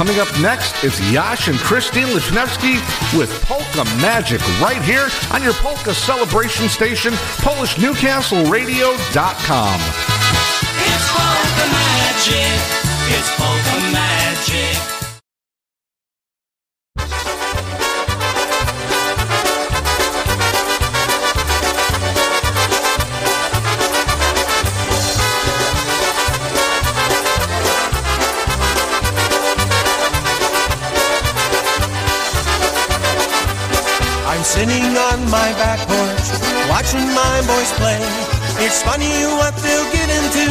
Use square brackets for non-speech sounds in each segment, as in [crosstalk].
Coming up next, is Yash and Christine Lesniewski with Polka Magic right here on your Polka Celebration Station, PolishNewcastleRadio.com. It's Polka Magic. It's Polka It's funny what they'll get into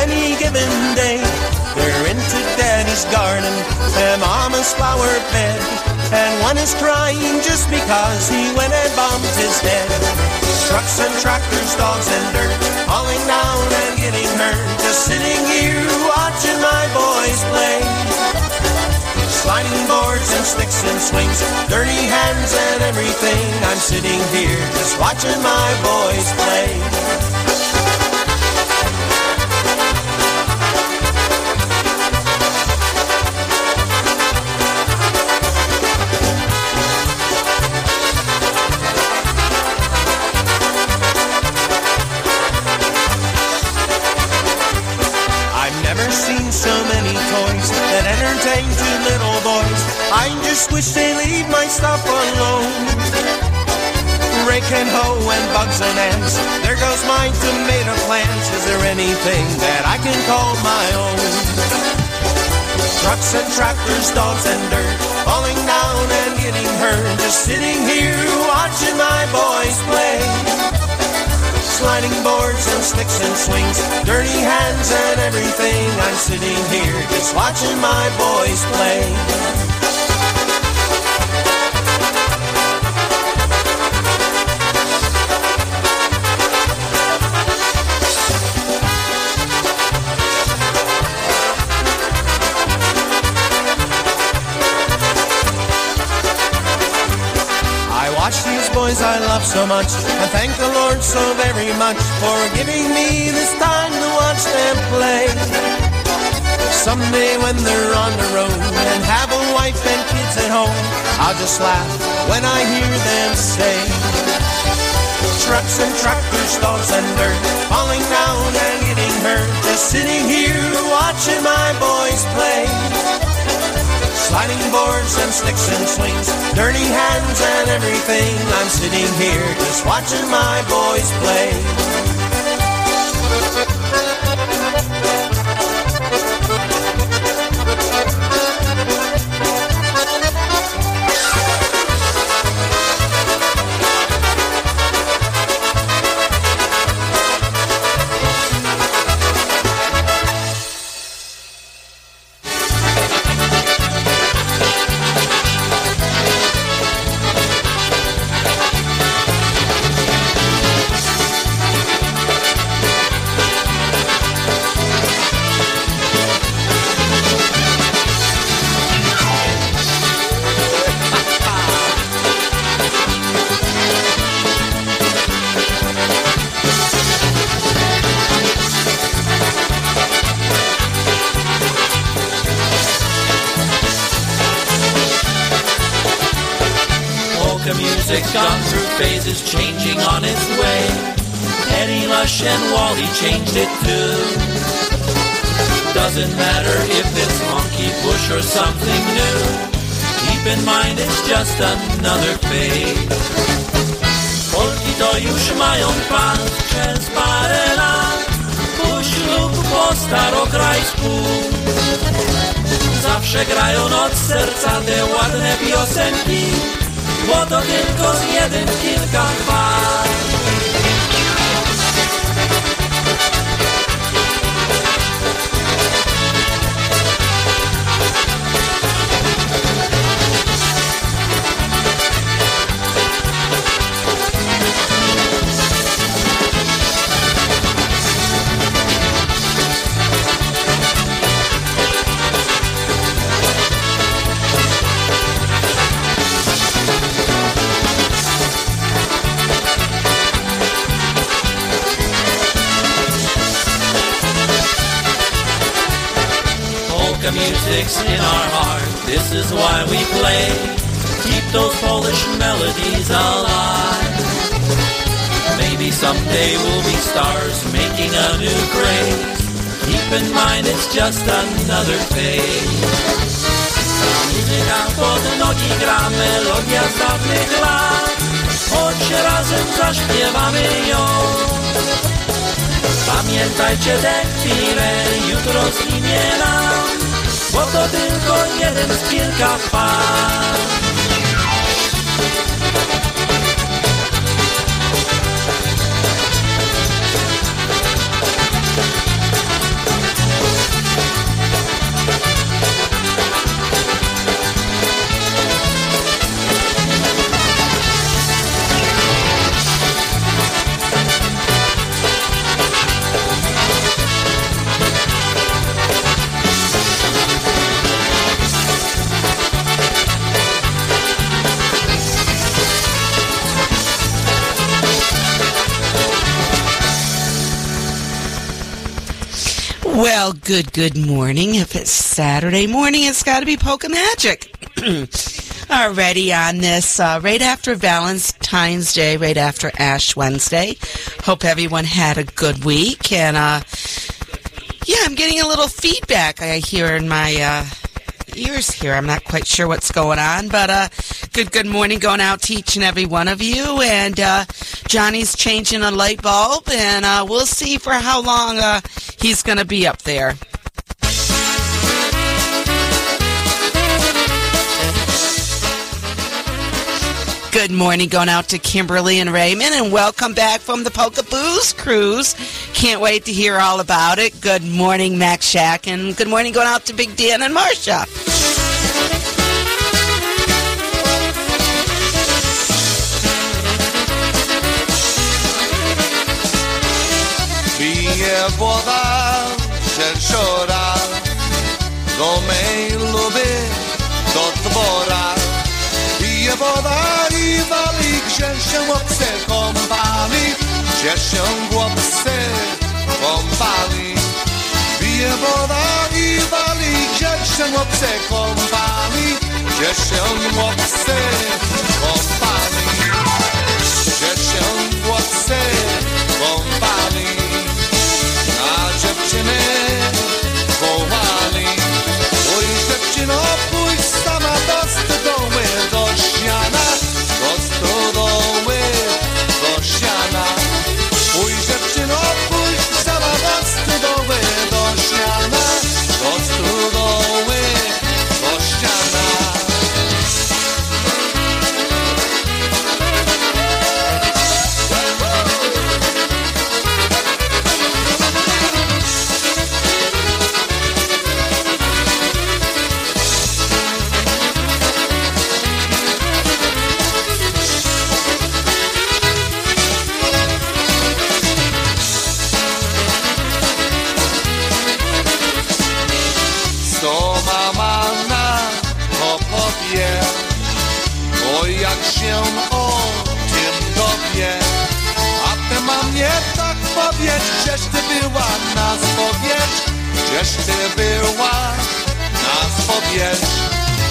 any given day. They're into daddy's garden and mama's flower bed. And one is crying just because he went and bumped his head. Trucks and tractors, dogs and dirt, falling down and getting hurt. Just sitting here watching my boys play. Sliding boards and sticks and swings, dirty hands and everything. I'm sitting here just watching my boys play. There goes my tomato plants. Is there anything that I can call my own? Trucks and tractors, dogs and dirt, falling down and getting hurt. Just sitting here watching my boys play. Sliding boards and sticks and swings, dirty hands and everything. I'm sitting here just watching my boys play. Boys so much and thank the Lord so very much for giving me this time to watch them play. Someday when they're on the road and have a wife and kids at home, I'll just laugh when I hear them say, Trucks and tractors, dogs and dirt, falling down and getting hurt, just sitting here watching my boys play. Sliding boards and sticks and swings, dirty hands and everything. I'm sitting here just watching my boys play. Good, good morning. If it's Saturday morning, it's got to be Polka Magic. Already on this, uh, right after Valentine's Day, right after Ash Wednesday. Hope everyone had a good week. And, uh, yeah, I'm getting a little feedback I hear in my, uh, ears here. I'm not quite sure what's going on, but uh, good good morning going out to each and every one of you. And uh, Johnny's changing a light bulb, and uh, we'll see for how long uh, he's going to be up there. Good morning, going out to Kimberly and Raymond, and welcome back from the Polka Booze Cruise. Can't wait to hear all about it. Good morning, Max Shack, and good morning, going out to Big Dan and Marcia. Bije woda szerszora Do mej luby do dwora Bije woda i wali Gdzie się chłopcy się chłopcy kąpali Bije woda i wali się chłopcy kąpali się chłopcy kąpali się chłopcy kąpali Ty była na spowiedź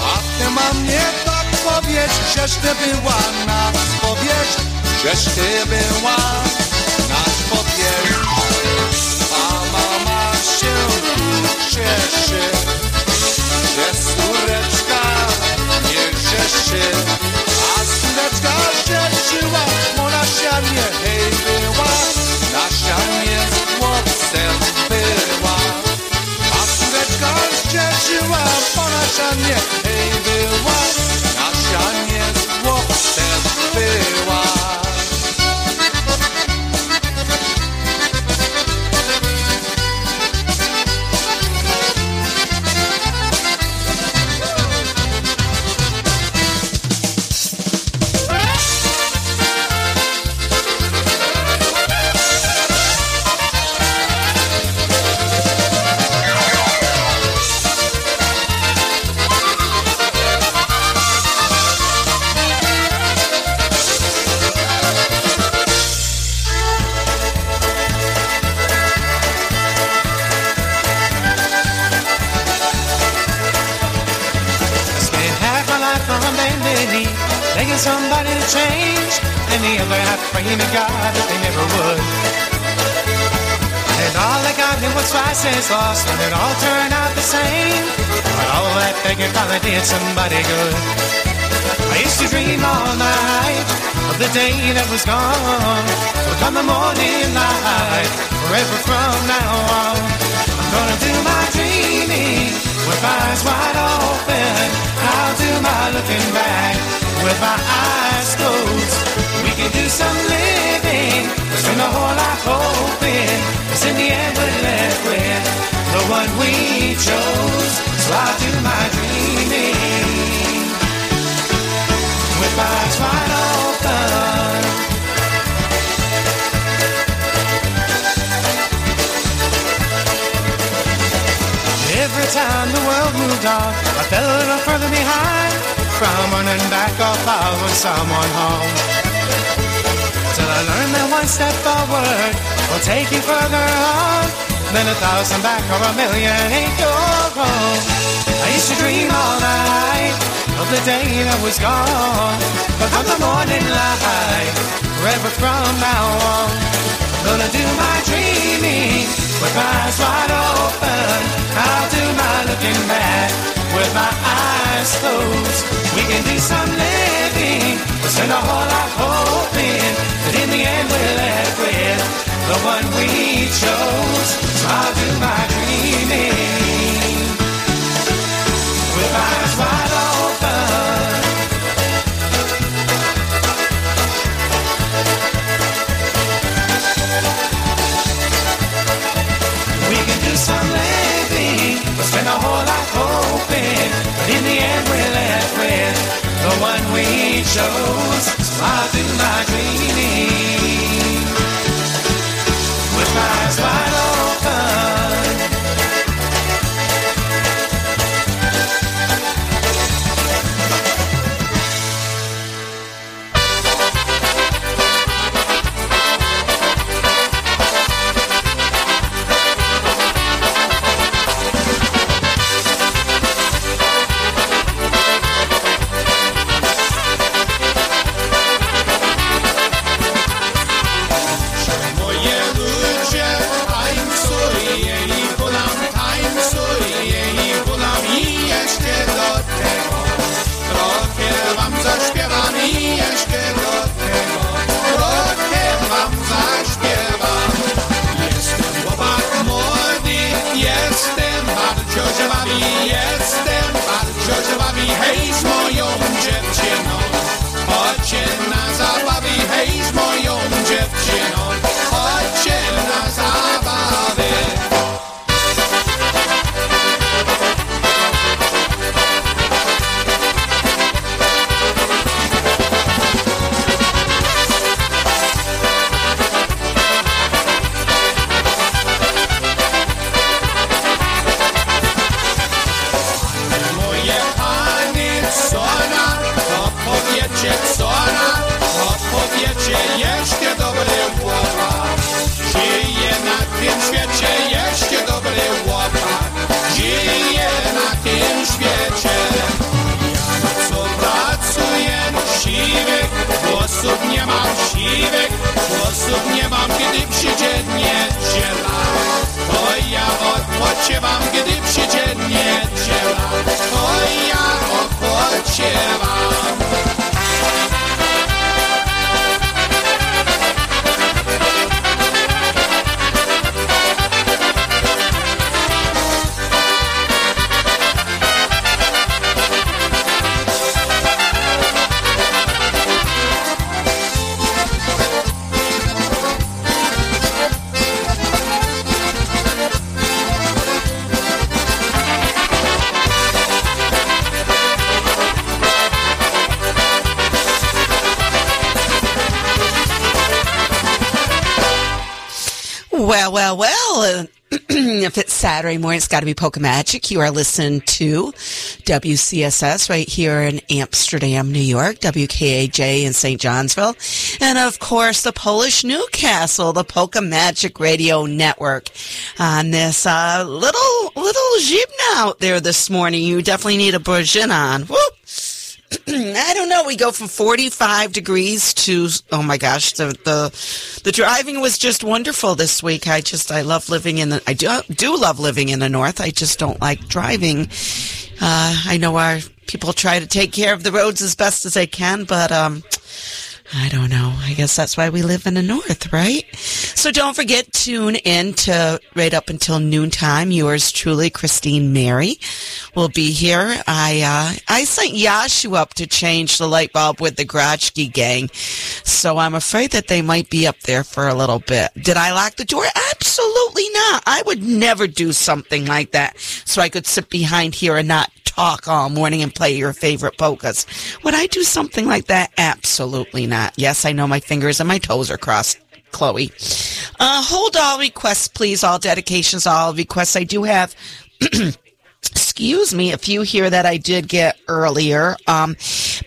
A ty mamie tak powiedz Gdzieś ty była na spowiedź Gdzieś ty była na spowiedź. A mama się cieszy że córeczka nie grzeszy, a córeczka cieszyła, bo na sianie hej Deixa-me me was lost, and it all turned out the same. But all that begging finally did somebody good. I used to dream all night of the day that was gone. Will come the morning light, forever from now on. I'm gonna do my dreaming with eyes wide open. I'll do my looking back with my eyes closed. We can do some living, spend a whole life hoping. Cause in the end we're left with the one we chose. So I'll do my dreaming with my eyes wide open. Every time the world moved on, I fell a little further behind from running back or following someone home. I learned that one step forward will take you further on than a thousand back or a million ain't your home. I used to dream all night of the day that was gone, but come the morning light, forever from now on. Gonna do my dreaming with my eyes wide open. I'll do my looking back with my eyes closed. We can do some living, we'll spend a whole life hoping that in the end we're left with the one we chose. So I'll do my dreaming with my eyes wide open. We can do some living, we'll spend a whole life hoping, but in the end we're left with we chose. So I'll do my dreaming with my eyes wide open. Saturday morning, it's got to be Polka Magic. You are listening to WCSS right here in Amsterdam, New York, WKAJ in St. Johnsville, and of course the Polish Newcastle, the Polka Magic Radio Network. On this uh, little little zimna out there this morning, you definitely need a Bergin on. Whoop. [clears throat] I don't know know, we go from 45 degrees to, oh my gosh, the, the, the driving was just wonderful this week. I just, I love living in the, I do, do love living in the north. I just don't like driving. Uh, I know our people try to take care of the roads as best as they can, but, um, I don't know. I guess that's why we live in the north, right? So don't forget, tune in to right up until noontime. Yours truly, Christine Mary, will be here. I uh, I sent Yashu up to change the light bulb with the Grotchki gang, so I'm afraid that they might be up there for a little bit. Did I lock the door? Absolutely not. I would never do something like that so I could sit behind here and not talk all morning and play your favorite polkas. Would I do something like that? Absolutely not. Yes, I know my fingers and my toes are crossed. Chloe. Uh, hold all requests, please. All dedications, all requests. I do have [clears throat] excuse me, a few here that I did get earlier. Um,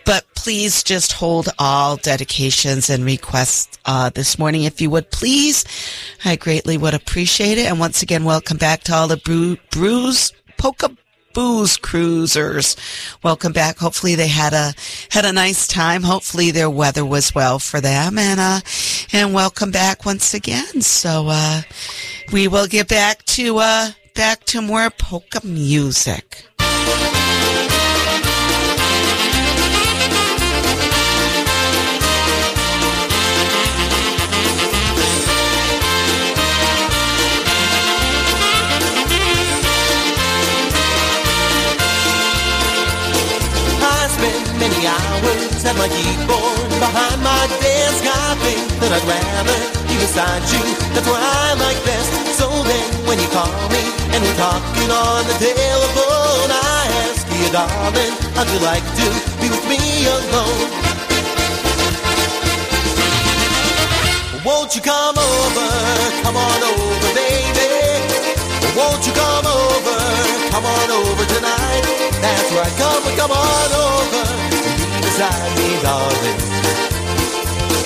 but please just hold all dedications and requests uh, this morning, if you would, please. I greatly would appreciate it. And once again, welcome back to all the Bru- Brews Polka booze cruisers. Welcome back. Hopefully they had a had a nice time. Hopefully their weather was well for them and uh and welcome back once again. So uh we will get back to uh back to more polka music. Hours at my keyboard behind my desk. I think that I'd rather be beside you. That's why I like best. So then, when you call me and we're talking on the telephone, I ask you, darling, how'd you like to be with me alone? Won't you come over? Come on over, baby. Won't you come over? Come on over tonight. That's right, come come on over. Be beside me, darling.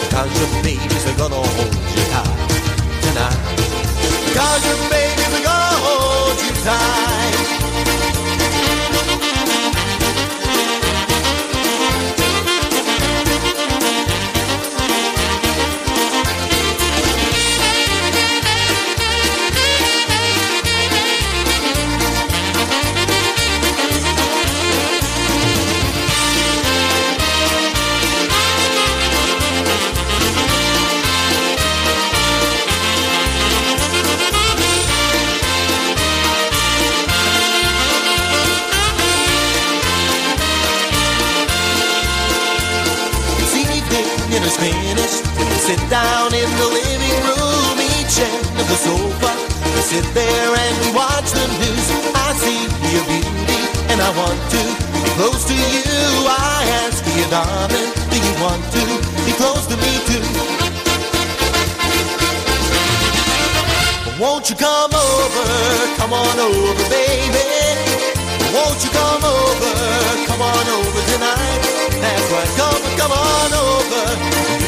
Cause your babies are gonna hold you tight tonight. Cause your babies are gonna hold you tight. Sit down in the living room, each end of the sofa. We sit there and we watch the news. I see your beauty and I want to be close to you. I ask you, darling, do you want to be close to me too? Won't you come over? Come on over, baby. Won't you come over? Come on over tonight. That's right, come, come on over.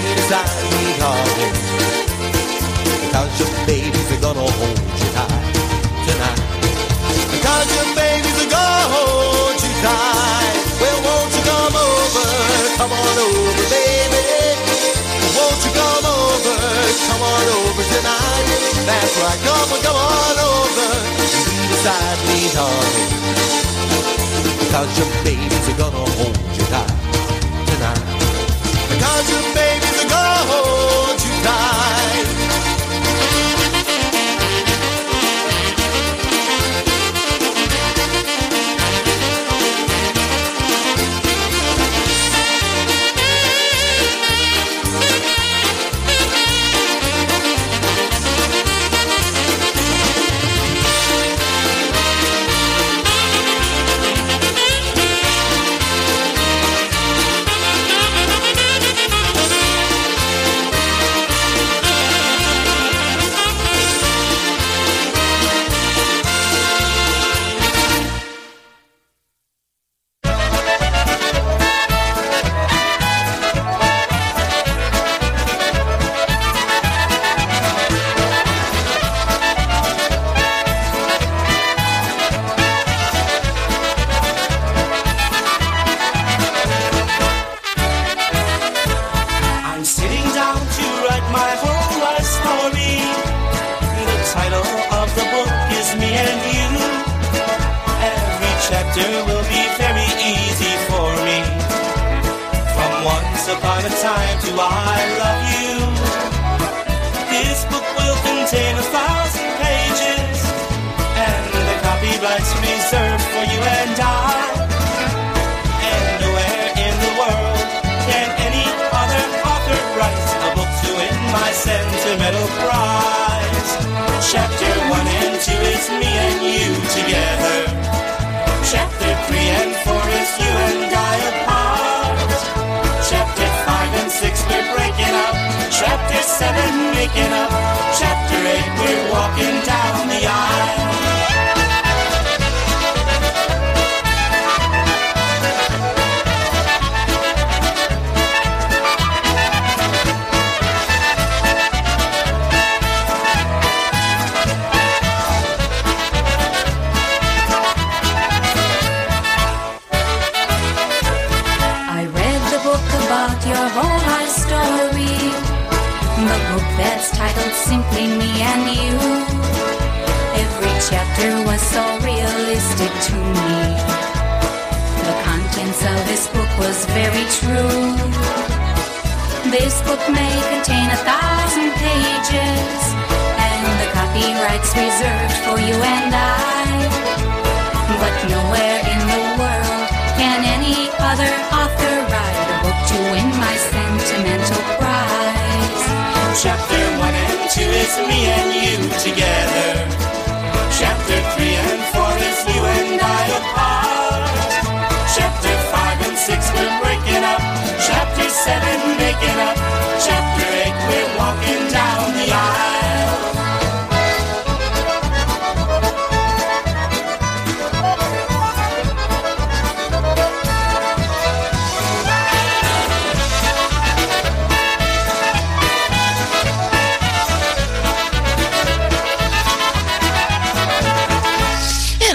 Be beside me, darling. Because your babies are gonna hold you tight tonight. Because your babies are gonna hold you tight. Well, won't you come over? Come on over, baby. Won't you come over? Come on over tonight. That's right, come on, come on over. Be beside me, darling. Because your babies are gonna hold you tight. Babies are gonna hold you tight.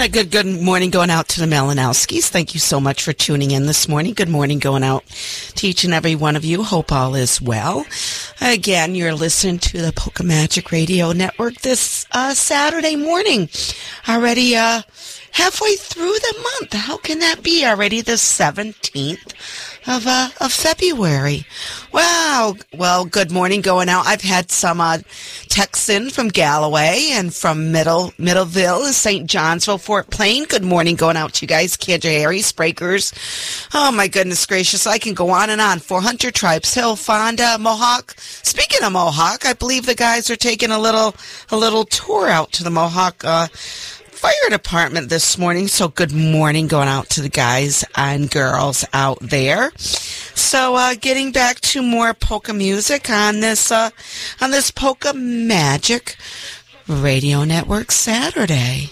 A good good morning going out to the Malinowskis. Thank you so much for tuning in this morning. Good morning going out to each and every one of you. Hope all is well. Again, you're listening to the Polka Magic Radio Network this uh, Saturday morning. Already uh, halfway through the month. How can that be? Already the 17th of uh, of February. Wow. Well, good morning going out. I've had some uh, texts in from Galloway and from Middle Middleville St. Johnsville, Fort Plain. Good morning going out to you guys, KJ Harry, Sprakers. Oh my goodness gracious, I can go on and on. 400 Tribes Hill, Fonda, Mohawk. Speaking of Mohawk, I believe the guys are taking a little a little tour out to the Mohawk. Uh, fire department this morning. So good morning going out to the guys and girls out there. So uh, getting back to more polka music on this uh, on this polka magic radio network Saturday.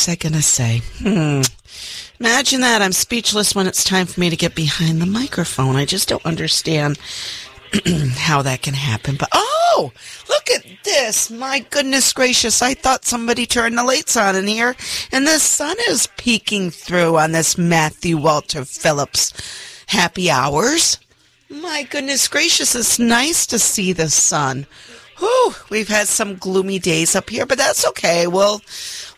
Was I going to say? Hmm. Imagine that. I'm speechless when it's time for me to get behind the microphone. I just don't understand [clears throat] how that can happen. But oh, look at this. My goodness gracious. I thought somebody turned the lights on in here and the sun is peeking through on this Matthew Walter Phillips happy hours. My goodness gracious. It's nice to see the sun. Whew, we've had some gloomy days up here, but that's okay. We'll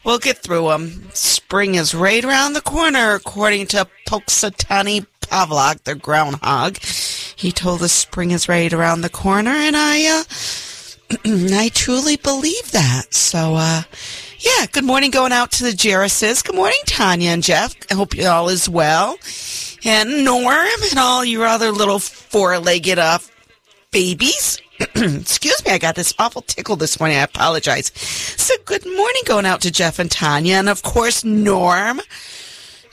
we'll get through them. Spring is right around the corner, according to Punxsutawney Pavlok, the groundhog. He told us spring is right around the corner, and I uh, [clears throat] I truly believe that. So, uh, yeah. Good morning, going out to the Jerises. Good morning, Tanya and Jeff. I hope you all is well, and Norm and all your other little four-legged uh, babies. [clears throat] Excuse me, I got this awful tickle this morning. I apologize. So, good morning going out to Jeff and Tanya, and of course, Norm.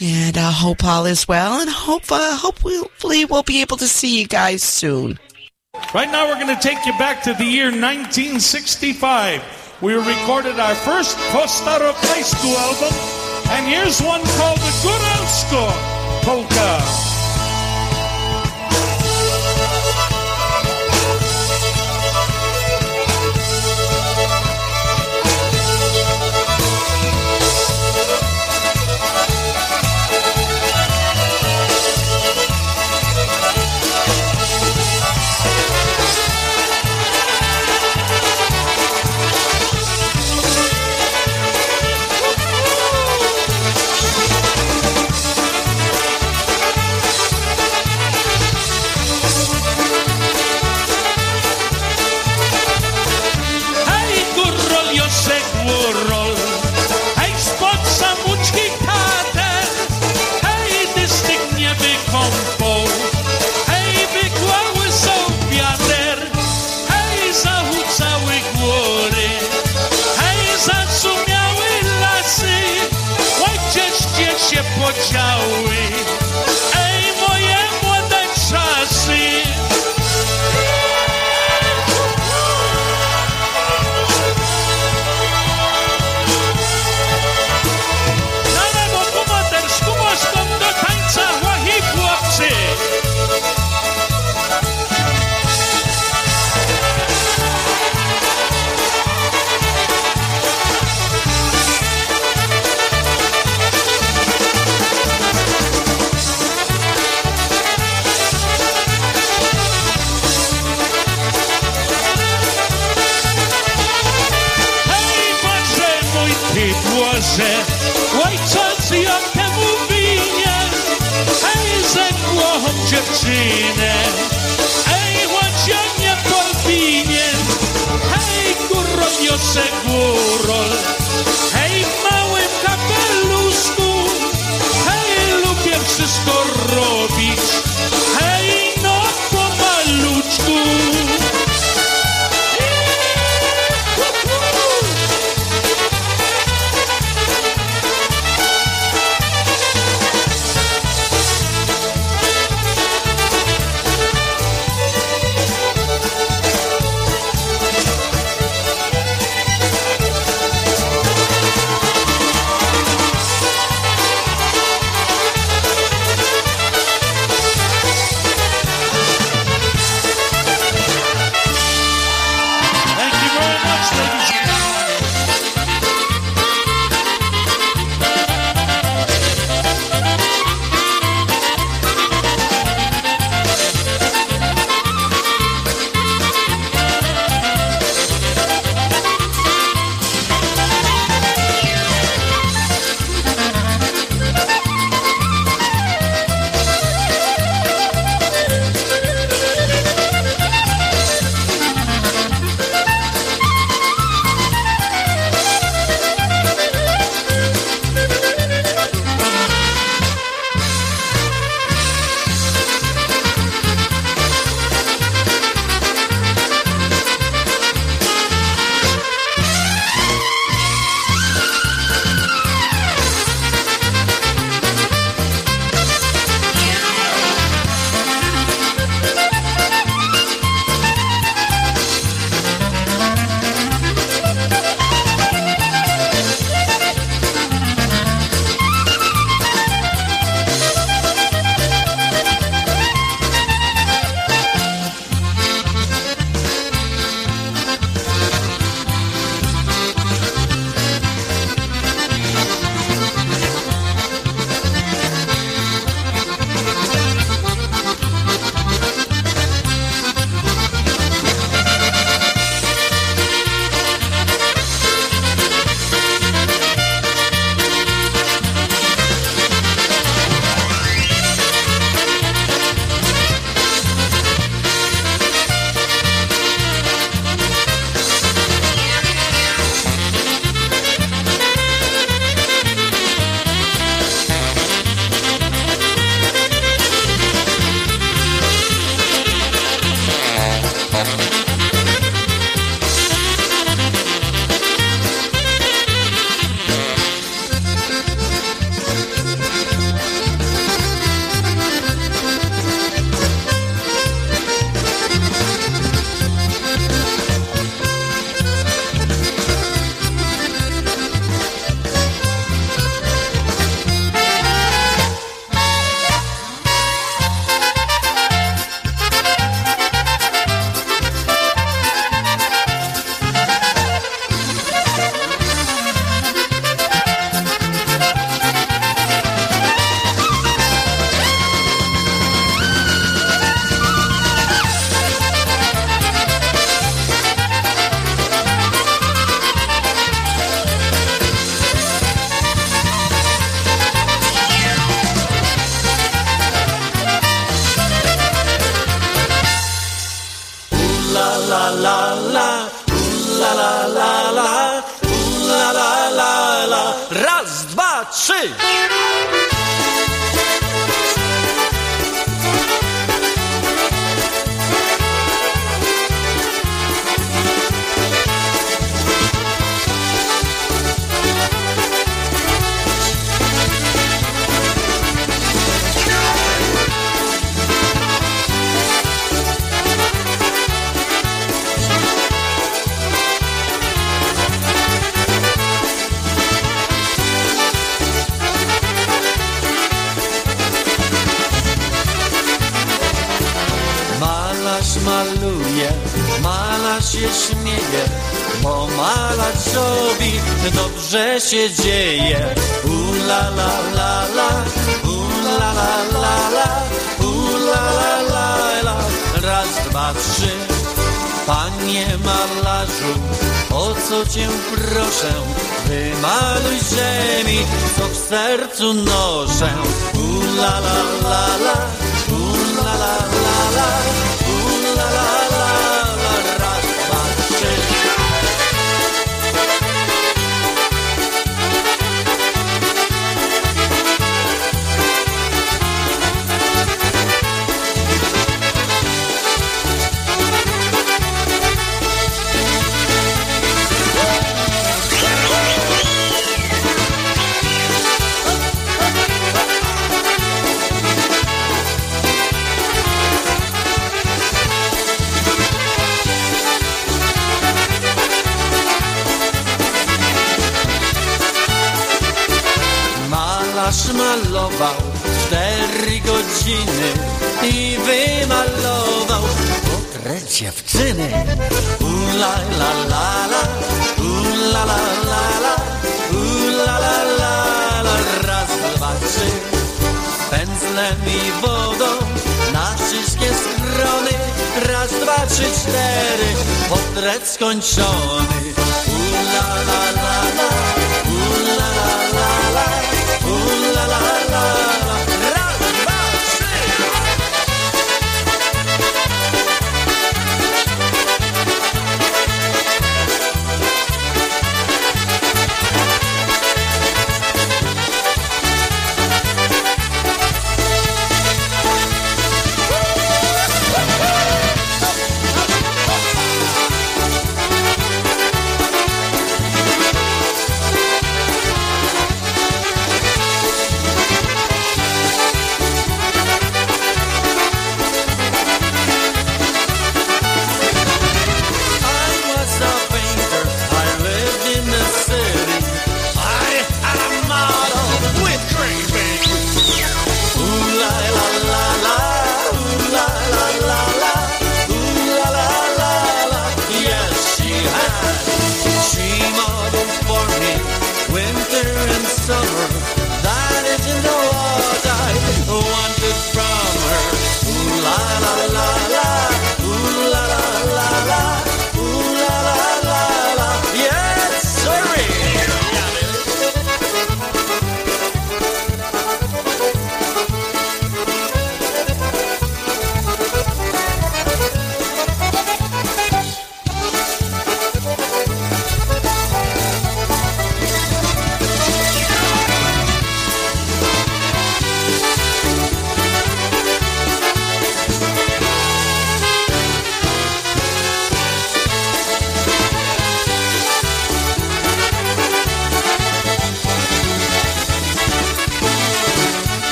And I uh, hope all is well, and hope uh, hopefully we'll be able to see you guys soon. Right now, we're going to take you back to the year 1965. We recorded our first Postaro High School album, and here's one called The Góralsko Polka. dziewczynę Ej, łaciania porbinie Hej, kurro, wioszę gór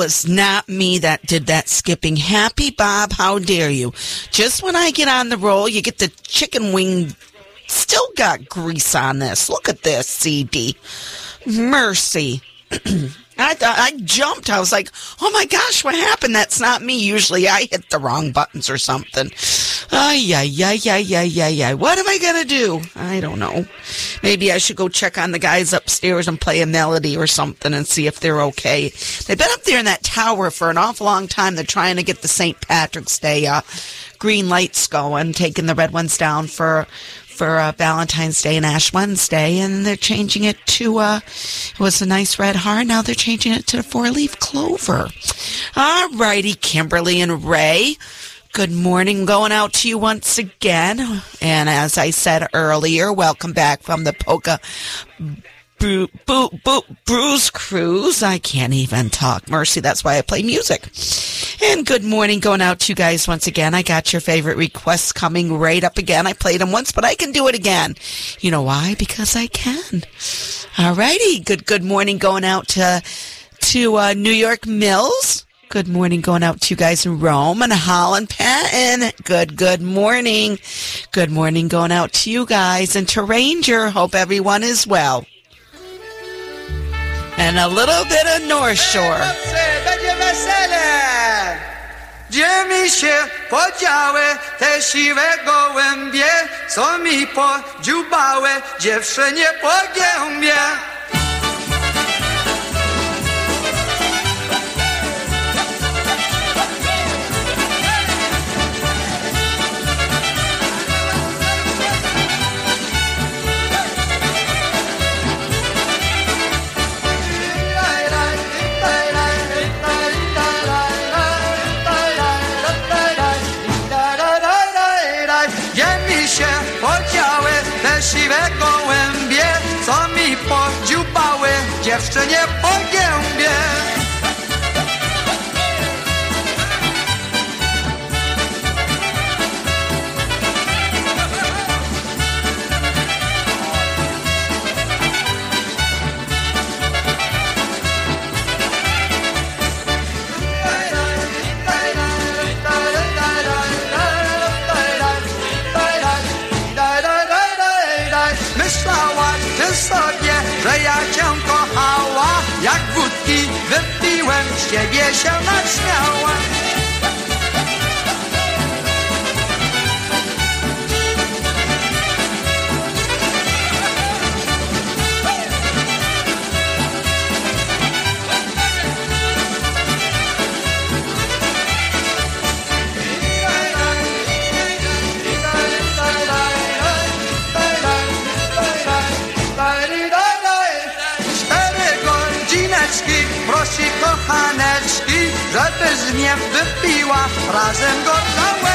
was not me that did that skipping. Happy Bob, how dare you? Just when I get on the roll, you get the chicken wing. Still got grease on this. Look at this CD. Mercy. [clears throat] I thought I jumped. I was like, "Oh my gosh, what happened?" That's not me. Usually, I hit the wrong buttons or something. Ay, yeah, yeah, yeah, yeah, yeah, yeah. What am I gonna do? I don't know. Maybe I should go check on the guys upstairs and play a melody or something and see if they're okay. They've been up there in that tower for an awful long time. They're trying to get the St. Patrick's Day uh, green lights going, taking the red ones down for for uh, Valentine's Day and Ash Wednesday, and they're changing it to uh, it was a nice red heart. Now they're changing it to a four leaf clover. All righty, Kimberly and Ray. Good morning, going out to you once again. And as I said earlier, welcome back from the Polka Bru- Boo- Boo- Bruise Cruise. I can't even talk. Mercy, that's why I play music. And good morning going out to you guys once again. I got your favorite requests coming right up again. I played them once, but I can do it again. You know why? Because I can. All righty. Good, good morning going out to, to, uh, New York Mills. Good morning going out to you guys in Rome and Holland Patent. Good, good morning. Good morning going out to you guys and to Ranger. Hope everyone is well. And a little bit of North Shore. Gdzie mi się podziały te siwe gołębie, co mi podziubały, dziewczynie po gębie. jeszcze nie. Z ciebie się razem gornałeczki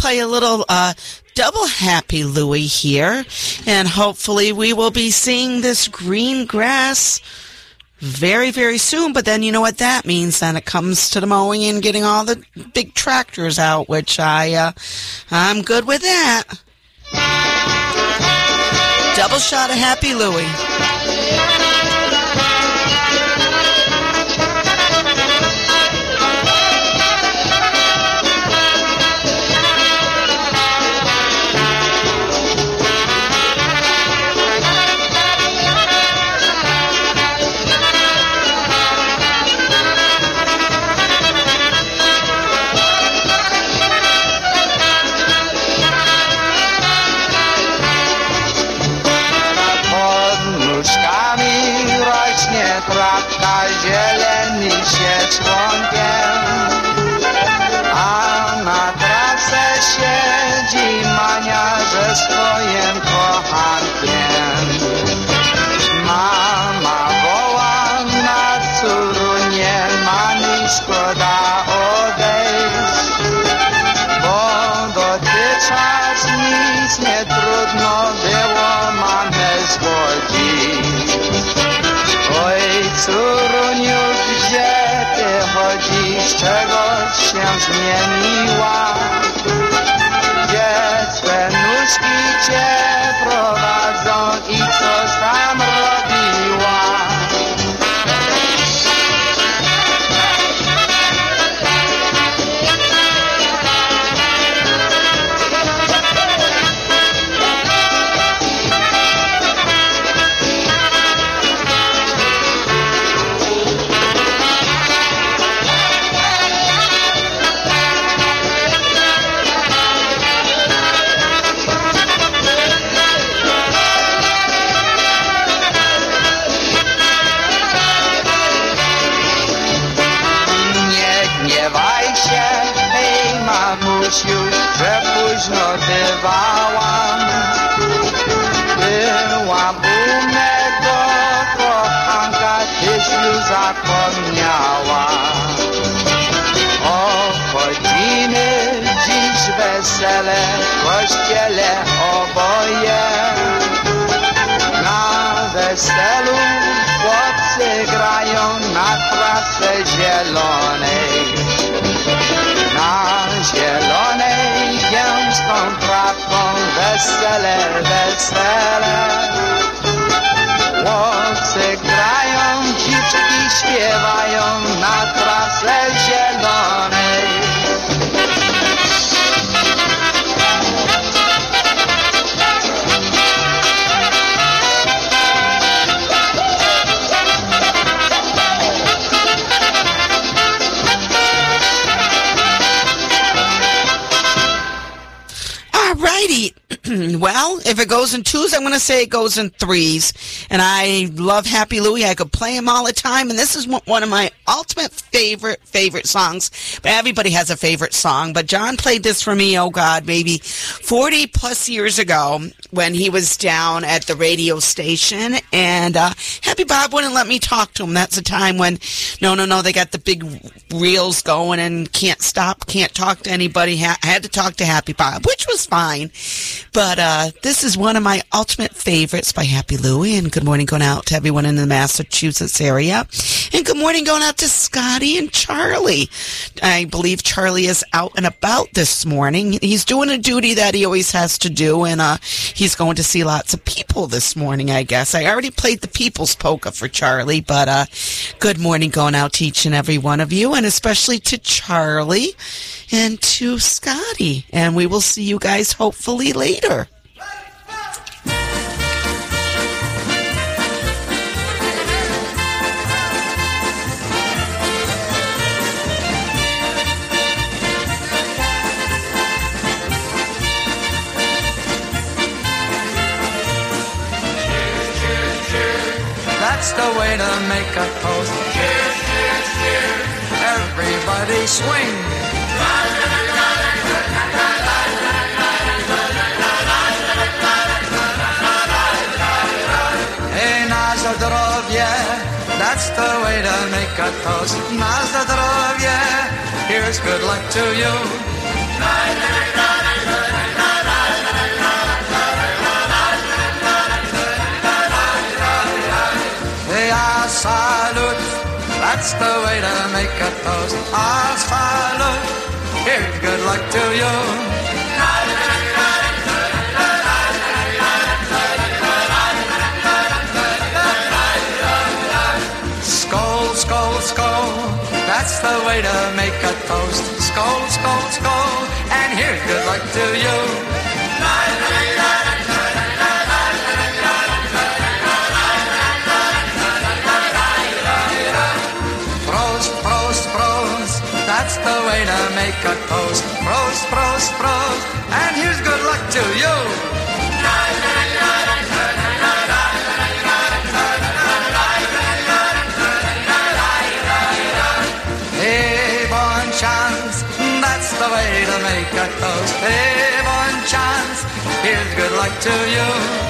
play a little uh, double Happy Louie here, and hopefully we will be seeing this green grass very, very soon. But then you know what that means? Then it comes to the mowing and getting all the big tractors out, which I uh, I'm good with that. Double shot of Happy Louie. Matka zieleni się członkiem, a na trasę siedzi Mania ze swoim kochankiem. Trawką wesele, goes in twos, I'm going to say it goes in threes. And I love Happy Louie. I could play him all the time. And this is one of my ultimate favorite, favorite songs. But everybody has a favorite song. But John played this for me, oh God, maybe 40 plus years ago when he was down at the radio station. And uh, Happy Bob wouldn't let me talk to him. That's a time when, no, no, no, they got the big reels going and can't stop, can't talk to anybody. Had to talk to Happy Bob, which was fine. But uh, this is one of my ultimate favorites by Happy Louie. And good morning going out to everyone in the Massachusetts area. And good morning going out to Scotty and Charlie. I believe Charlie is out and about this morning. He's doing a duty that he always has to do. And uh, he's going to see lots of people this morning, I guess. I already played the People's Polka for Charlie. But uh, good morning going out to each and every one of you. And especially to Charlie and to Scotty. And we will see you guys hopefully later. The way to make a toast. Cheers, cheers, cheers. Everybody swing. Hey, na zdrowie. That's the way to make a toast. Na zdrowie. Here's good luck to you. Salute. That's the way to make a toast. A salute. Here's good luck to you. Skull, skull, skull. That's the way to make a toast. Skull, skull, skull. And here's good luck to you. Prost, Prost, Prost, Prost, and here's good luck to you. Hey, bon chance, that's the way to make a toast. Hey, bon chance, here's good luck to you.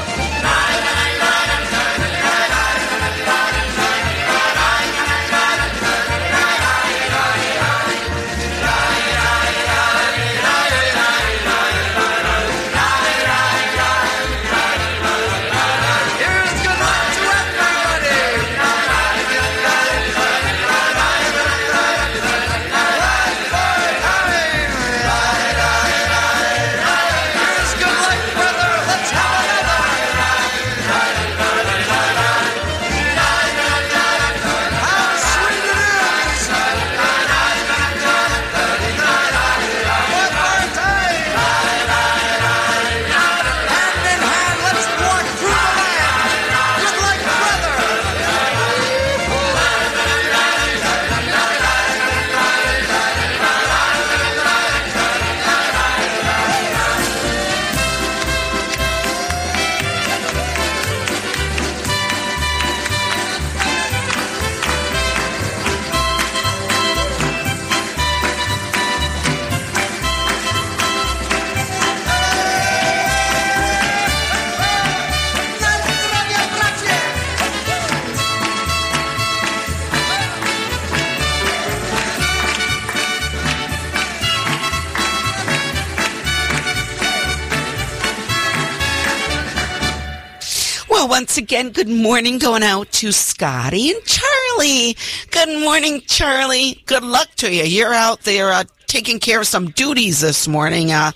Once again, good morning going out to Scotty and Charlie. Good morning, Charlie. Good luck to you. You're out there uh, taking care of some duties this morning. Uh,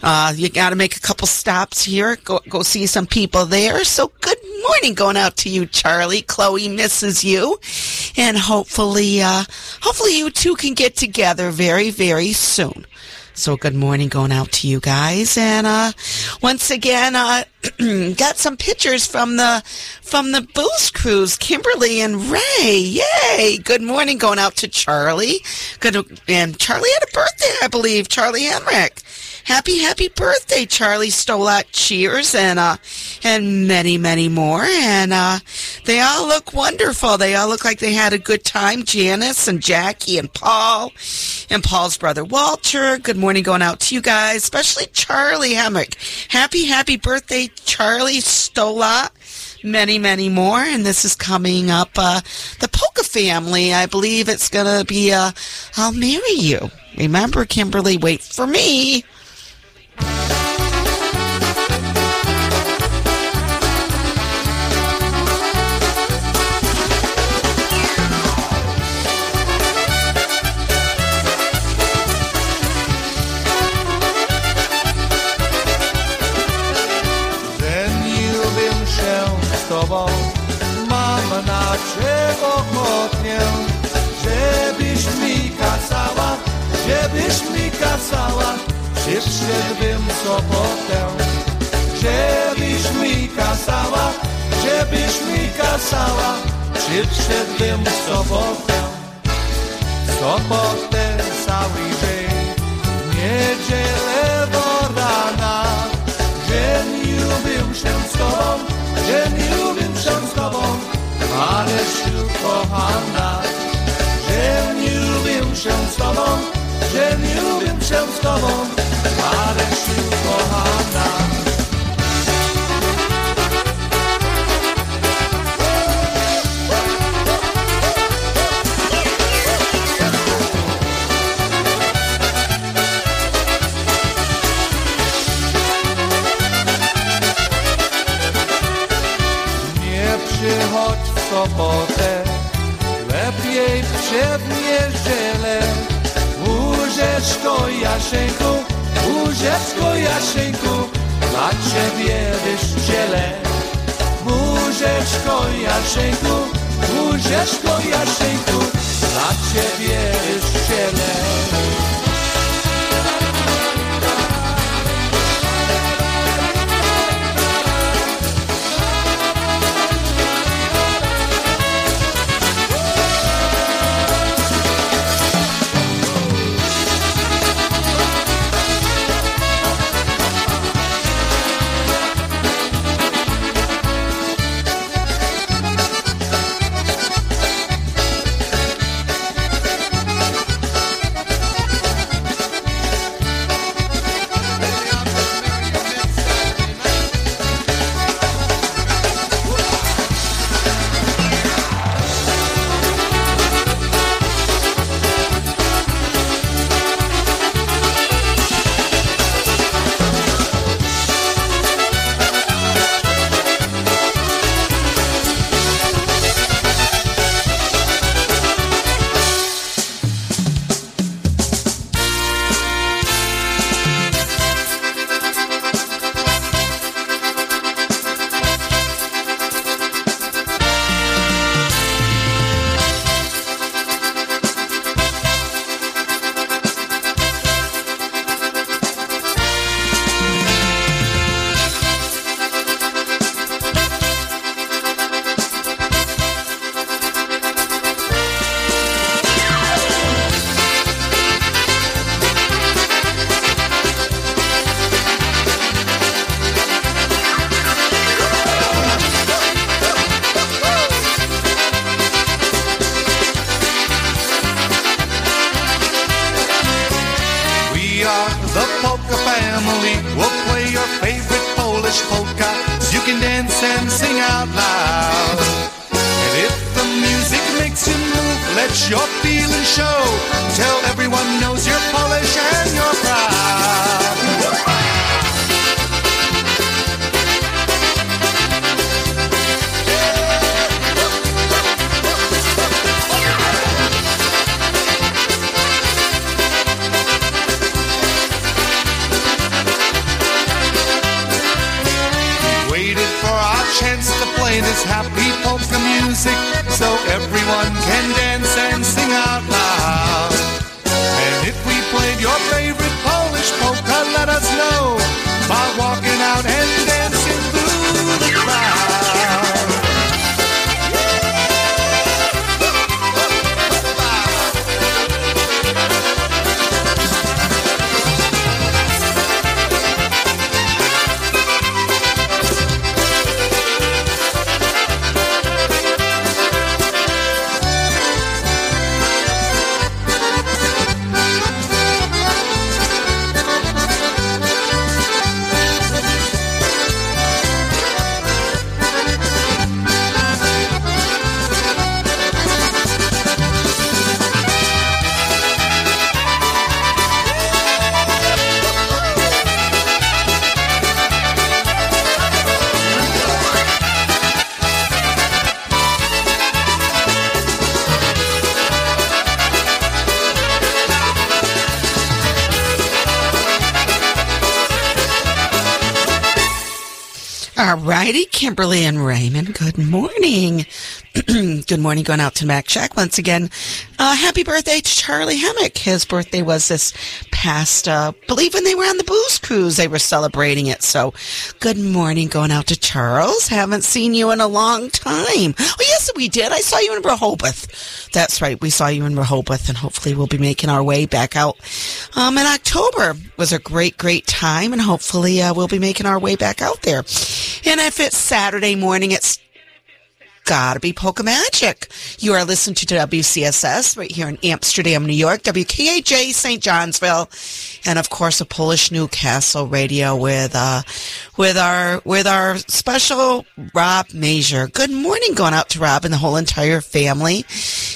uh, you got to make a couple stops here. Go go see some people there. So good morning going out to you, Charlie. Chloe misses you, and hopefully, uh, hopefully you two can get together very very soon. So good morning going out to you guys. And uh once again uh [clears throat] got some pictures from the from the booze cruise, Kimberly and Ray. Yay! Good morning going out to Charlie. Good and Charlie had a birthday, I believe. Charlie Emmerich. Happy, happy birthday, Charlie Stolak. Cheers and uh and many, many more. And uh they all look wonderful. They all look like they had a good time. Janice and Jackie and Paul and Paul's brother Walter. Good morning going out to you guys, especially Charlie Hemrick. Happy, happy birthday, Charlie Stola. Many, many more. And this is coming up, uh, the Polka family. I believe it's gonna be, uh, I'll marry you. Remember, Kimberly, wait for me. Żebyś mi kazała, żebyś mi kazała, przyszedłbym sobotę. Żebyś mi kazała, żebyś mi kazała, przyszedłbym sobotę. Sobotę cały dzień, niedzielę do rana. Żeniłbym się z tobą, żeniłbym się z tobą, Marysiu kochana. Żeniłbym się z tobą, żeniłbym się z tobą, Marysiu kochana. Przychodź w sobotę, lepiej niedzielę. Łóżeczko Jaszenku, łóżeczko Jaszenku, dla Ciebie wyszcielę. Łóżeczko Jaszenku, łóżeczko Jaszenku, dla Ciebie wyszcielę. All righty, Kimberly and Raymond, good morning. [clears throat] good morning, going out to Mac Shack once again. Uh, happy birthday to Charlie Hemmick. His birthday was this past, uh, believe when they were on the booze cruise, they were celebrating it. So good morning, going out to Charles. Haven't seen you in a long time. Oh, yes, we did. I saw you in Rehoboth. That's right. We saw you in Rehoboth and hopefully we'll be making our way back out. Um, in October was a great, great time and hopefully, uh, we'll be making our way back out there. And if it's Saturday morning, it's gotta be Polka Magic. You are listening to WCSS right here in Amsterdam, New York, WKAJ St. Johnsville, and of course a Polish Newcastle radio with uh with our with our special Rob Major. Good morning going out to Rob and the whole entire family.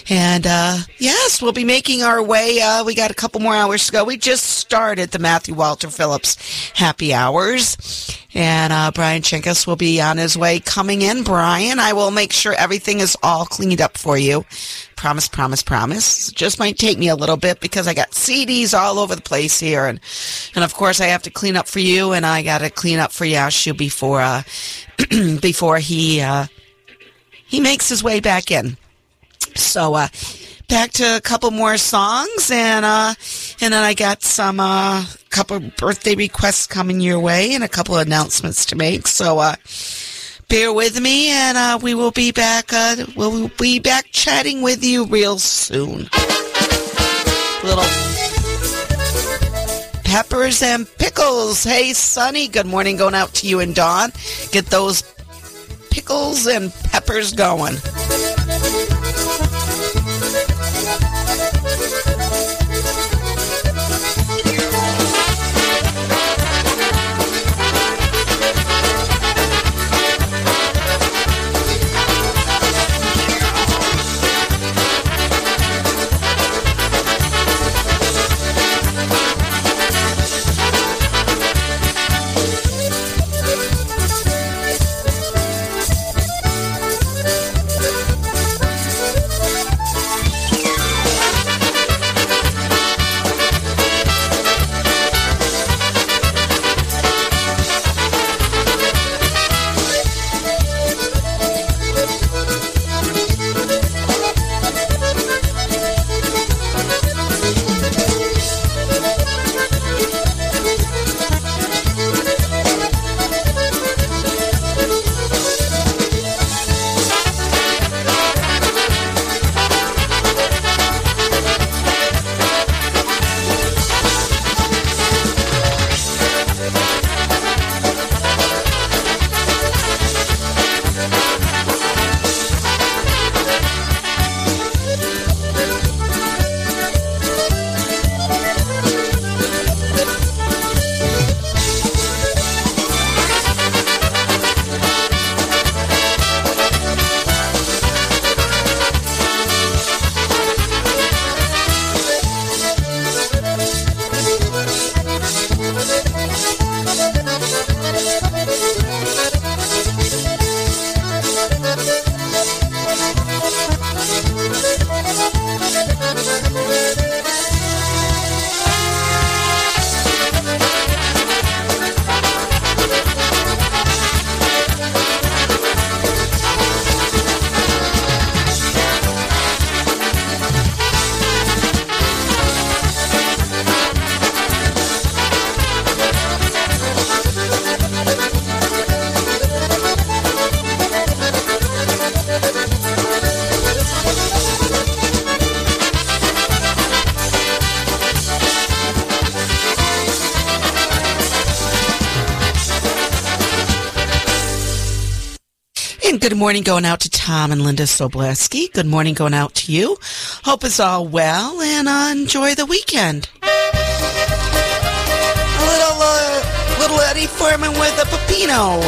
And uh yes, we'll be making our way uh we got a couple more hours to go. We just started the Matthew Walter Phillips happy hours. And uh, Brian Chinkus will be on his way coming in. Brian, I will make sure everything is all cleaned up for you. Promise, promise, promise. Just might take me a little bit because I got CDs all over the place here, and and of course I have to clean up for you, and I got to clean up for Yashu before uh, [clears throat] before he uh, he makes his way back in. So uh, back to a couple more songs, and uh, and then I got some uh, couple birthday requests coming your way, and a couple announcements to make. So uh, bear with me, and uh, we will be back. Uh, we'll be back chatting with you real soon. Little peppers and pickles. Hey, Sonny. Good morning. Going out to you and Dawn. Get those pickles and peppers going. Good morning going out to Tom and Linda Sobleski. Good morning going out to you. Hope it's all well and uh, enjoy the weekend. A little, uh, little Eddie Forman with a Peppino.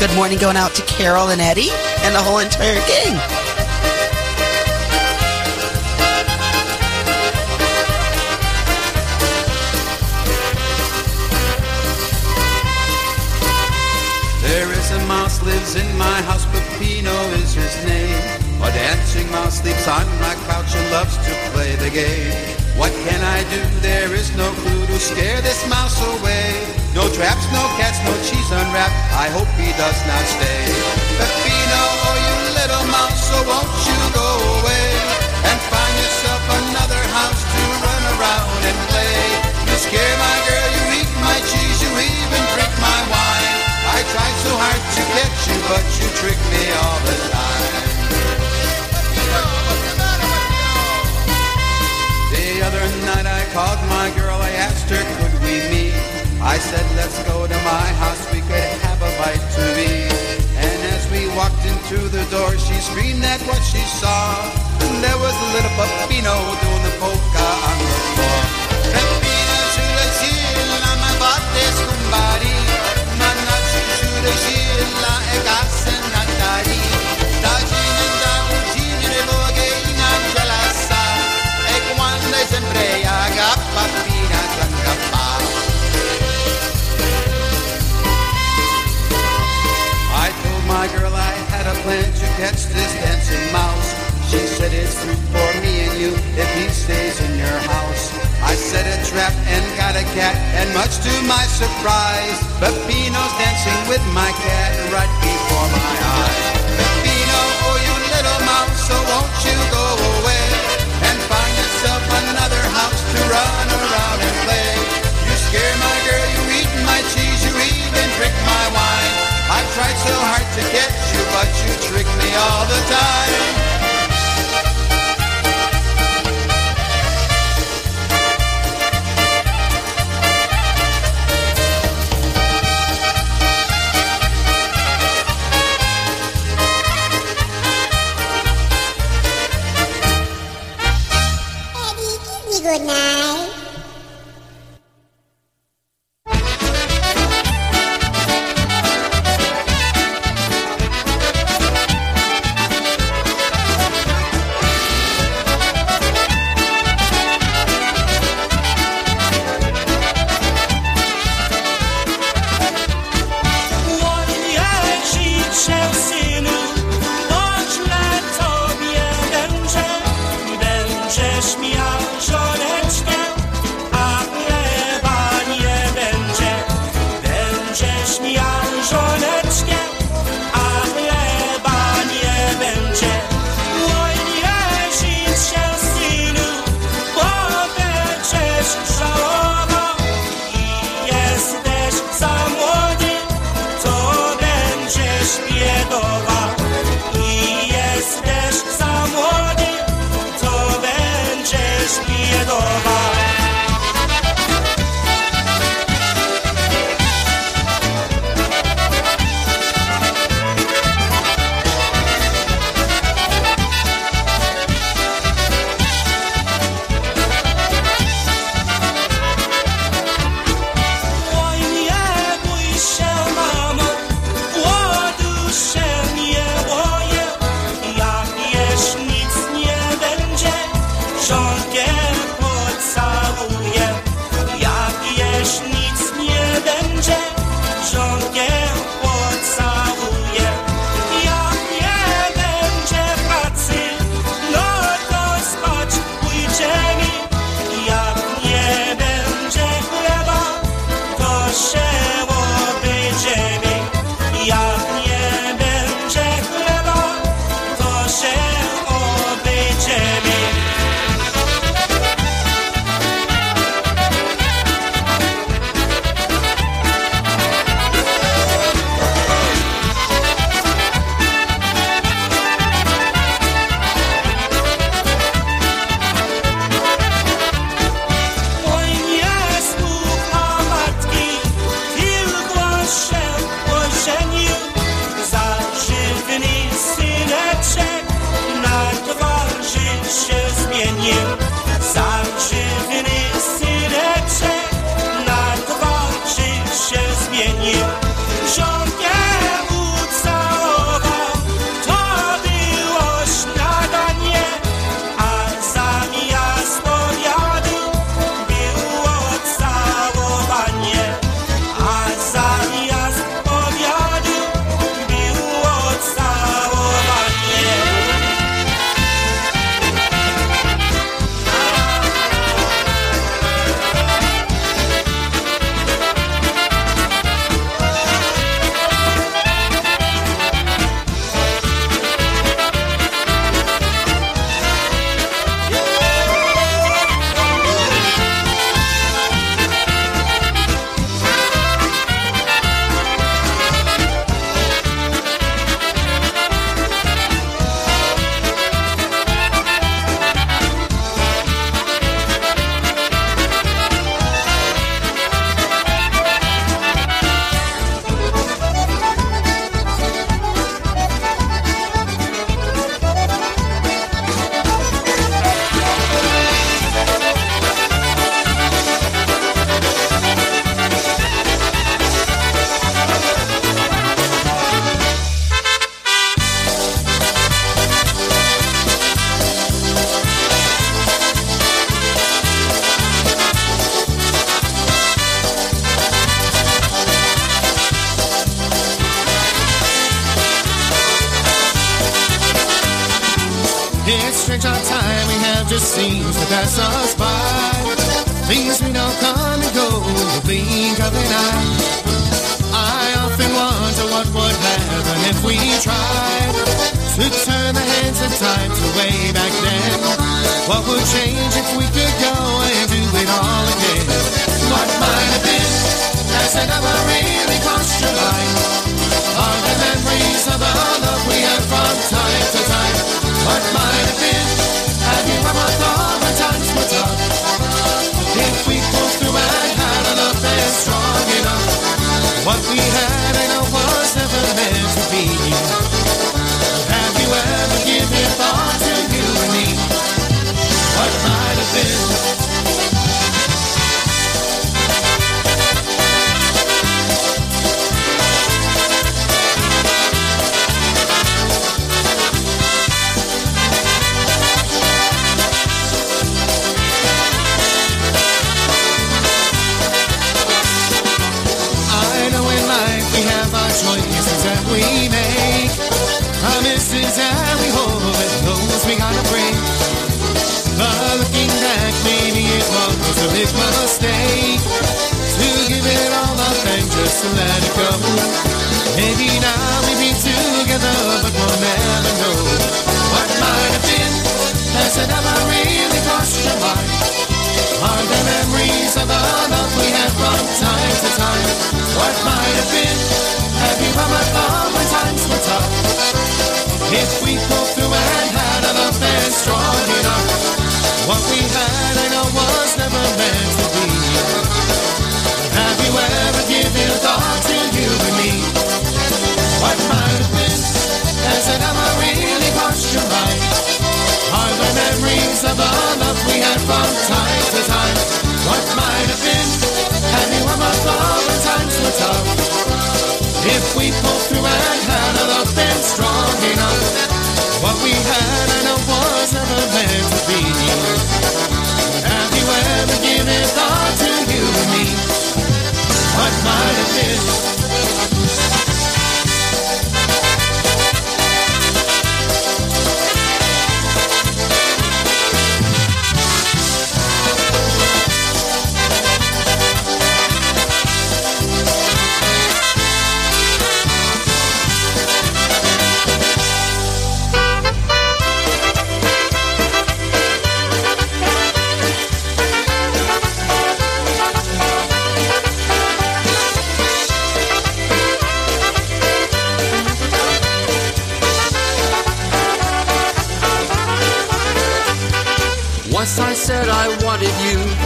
Good morning going out to Carol and Eddie and the whole entire gang. A mouse lives in my house, Peppino is his name. A dancing mouse sleeps on my couch and loves to play the game. What can I do? There is no clue to scare this mouse away. No traps, no cats, no cheese unwrapped. I hope he does not stay. Peppino, oh you little mouse, so won't you go away and find yourself another house to run around and play? You scare my girl, you eat my cheese, you even drink my wine. I tried so hard to get you, but you trick me all the time. The other night I called my girl, I asked her, could we meet? I said, let's go to my house, we could have a bite to eat. And as we walked into the door, she screamed at what she saw. And there was a little Peppino Plan to catch this dancing mouse. She said it's through for me and you if he stays in your house. I set a trap and got a cat, and much to my surprise, Peppino's dancing with my cat right before my eyes. Peppino, oh you little mouse, so won't you go away and find yourself another house to run around and play? You scare my girl, you eat my cheese, you even drink my wine. I tried so hard to get you, but you trick me all the time. Tried to turn the hands of time to way back then. What would change if we could go and do it all again? What might have been has it never really crossed your mind? Are the memories of the love we had from time to time? What might have been? Have you ever thought when times were tough? If we pulled through and had enough and strong enough, what we had I never meant to be. Have you ever given thought to you and me? What might have been? Those we gotta break. But looking back, maybe it was a big mistake to give it all up and just to let it go. Maybe now we'd be together, but we'll never know what might have been. Has it ever really crossed your mind? Are the memories of the love we had from time to time? What might have been? Have you ever thought when times were tough? If we pulled through and had enough and strong enough, what we had I know was never meant to be. Have you ever given thought to you and me? What might have been? Has it ever really crossed your mind? Are the memories of the love we had from time to time? What might have been? Have you ever thought when times were tough? If we pulled through and had a love then strong enough, what we had I know was never meant to be. Have you ever given thought to you and me? What might have been?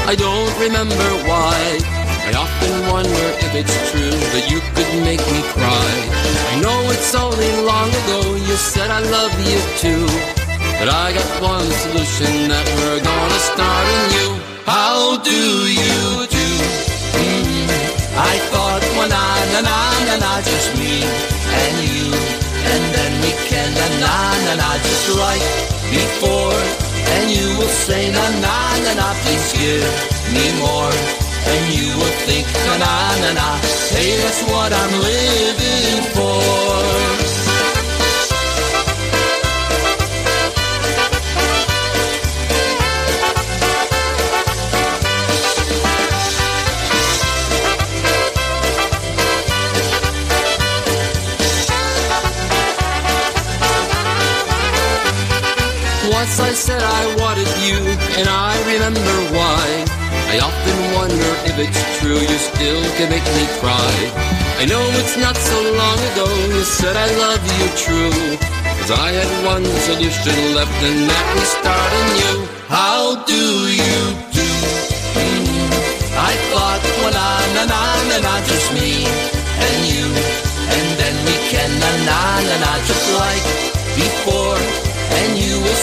I don't remember why. I often wonder if it's true that you could make me cry. I know it's only long ago you said I love you too. But I got one solution that we're gonna start anew. How do you do? Mm, I thought, well, na na na na na, just me and you, and then we can na na na na, just like before. And you will say na na na na, please give me more. And you will think na na na na, hey, that's what I'm living for. And I remember why. I often wonder if it's true you still can make me cry. I know it's not so long ago you said I love you true. Cause I had one solution left and that was starting you. How do you do? I thought, well, na na na na na, just me and you. And then we can na na na na, just like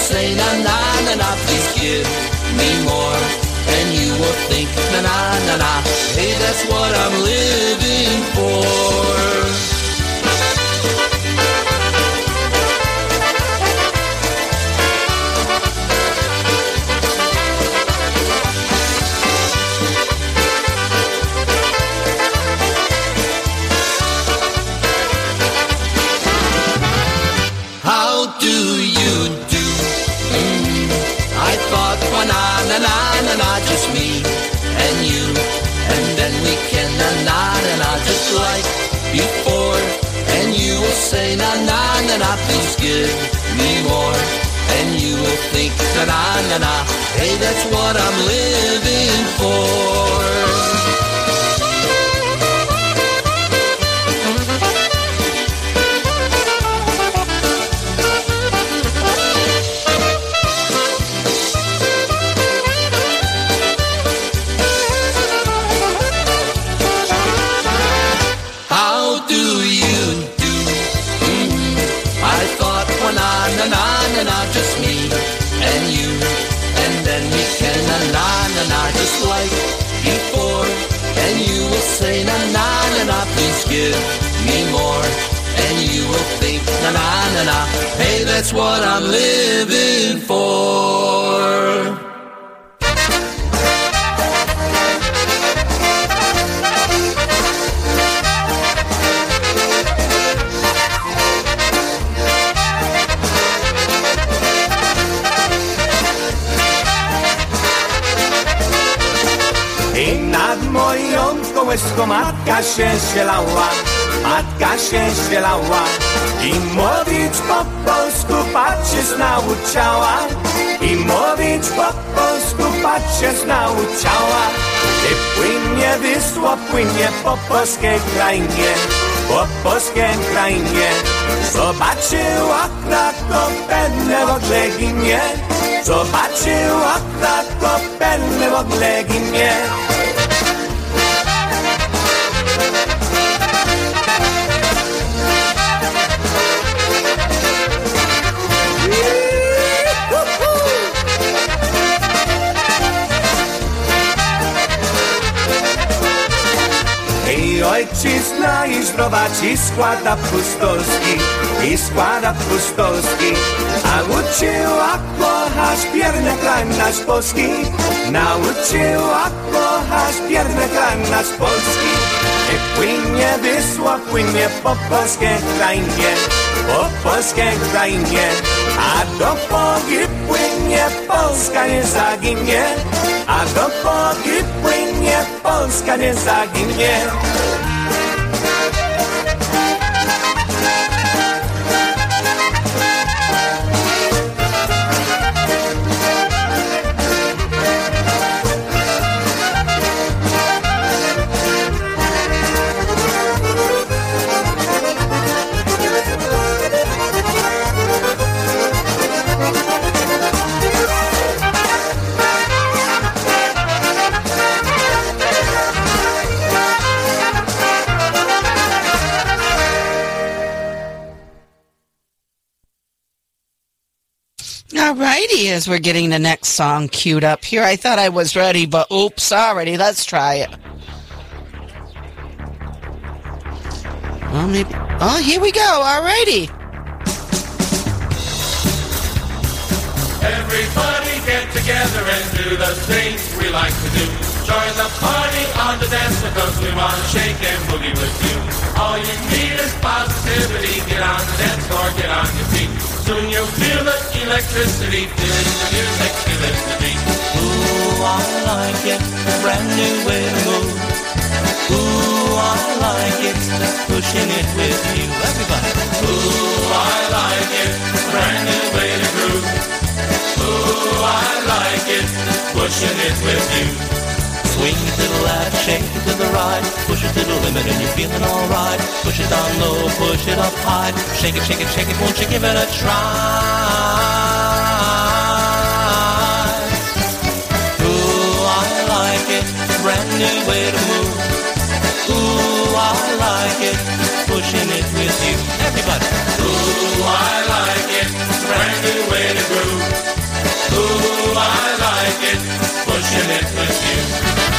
say, na na na na, please give me more. And you will think, na na na na, hey, that's what I'm living for. Give me more. And you will think, na na na na, hey, that's what I'm living for. Na na na, hey, that's what I'm living for. Kołyską matka się zielała, matka się zielała i mówić po polsku patrz się nauczała i mówić po polsku patrz się nauczała. I płynie wysło, płynie po polskiej krainie, po polskiej krainie. Zobaczyła Krakopenne w ogóle ginie, zobaczyła Krakopenne w ogóle ginie. I ojczyzna i składa pustowski, i składa pustowski. A uczyła kochać pierne kraj nasz polski, nauczyła kochać pierne kraj nasz polski. I płynie wysła, płynie po polskiej krainie, po polskiej krainie. A dopóki płynie Polska nie zaginie, a dopóki płynie Polska nie zaginie. As we're getting the next song queued up here. I thought I was ready, but oops, already. Let's try it. Well, maybe. Oh, here we go. Alrighty. Everybody get together and do the things we like to do. Join the party on the dance because we want to shake and boogie with you. All you need is positivity. Get on the dance floor, get on your feet. Soon you'll feel the electricity, feeling the music, feeling the beat. Ooh, I like it, brand new way to move. Ooh, I like it, pushing it with you, everybody. Ooh, I like it, brand new way to groove. Ooh, I like it, pushing it with you. Swing it to the left, shake it to the right, push it to the limit and you're feeling alright. Push it down low, push it up high, shake it, shake it, shake it, won't you give it a try? Ooh, I like it, brand new way to move. Ooh, I like it, pushing it with you, everybody. Ooh, I like it, brand new way to groove. Ooh, passionate with you.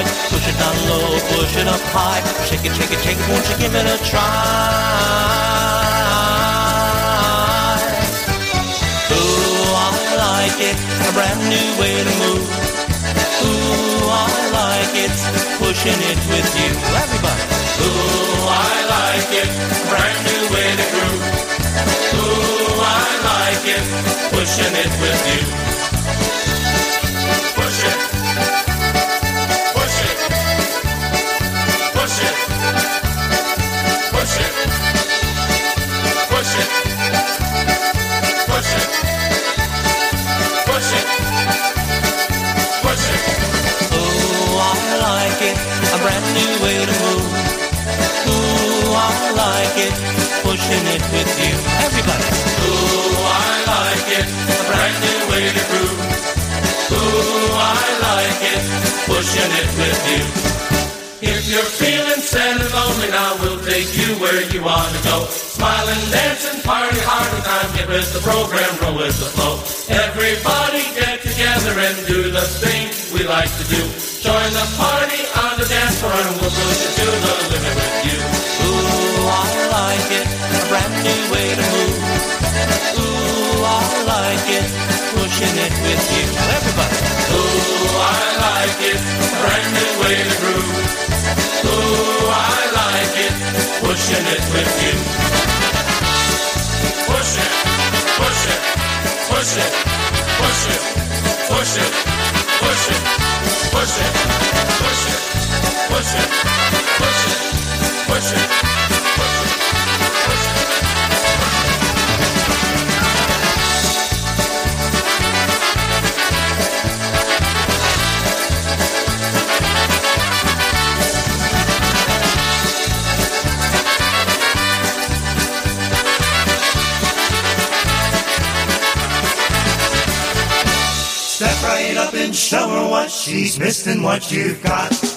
Alright. Push it down low, push it up high, shake it, shake it, shake it, won't you give it a try? Ooh, I like it, a brand new way to move. Ooh, I like it, pushing it with you, everybody. Ooh, I like it, brand new way to groove. Ooh, I like it, pushing it with you. Pushing it with you, everybody. Ooh, I like it, a brand new way to groove. Ooh, I like it, pushing it with you. If you're feeling sad and lonely now, we'll take you where you want to go. Smile and dance and party hard in time. Get with the program, roll with the flow. Everybody get together and do the things we like to do. Join the party on the dance floor and we'll push it to the limit with you. Ooh, I like it, a way to move. Ooh, I like it, pushing it with you, everybody. Ooh, I like it, brand new way to groove. Ooh, I like it, pushing it with you. Push it, push it, push it, push it, push it, push it, push it, push it, push it, push it, push it, show her what she's missed and what you've got.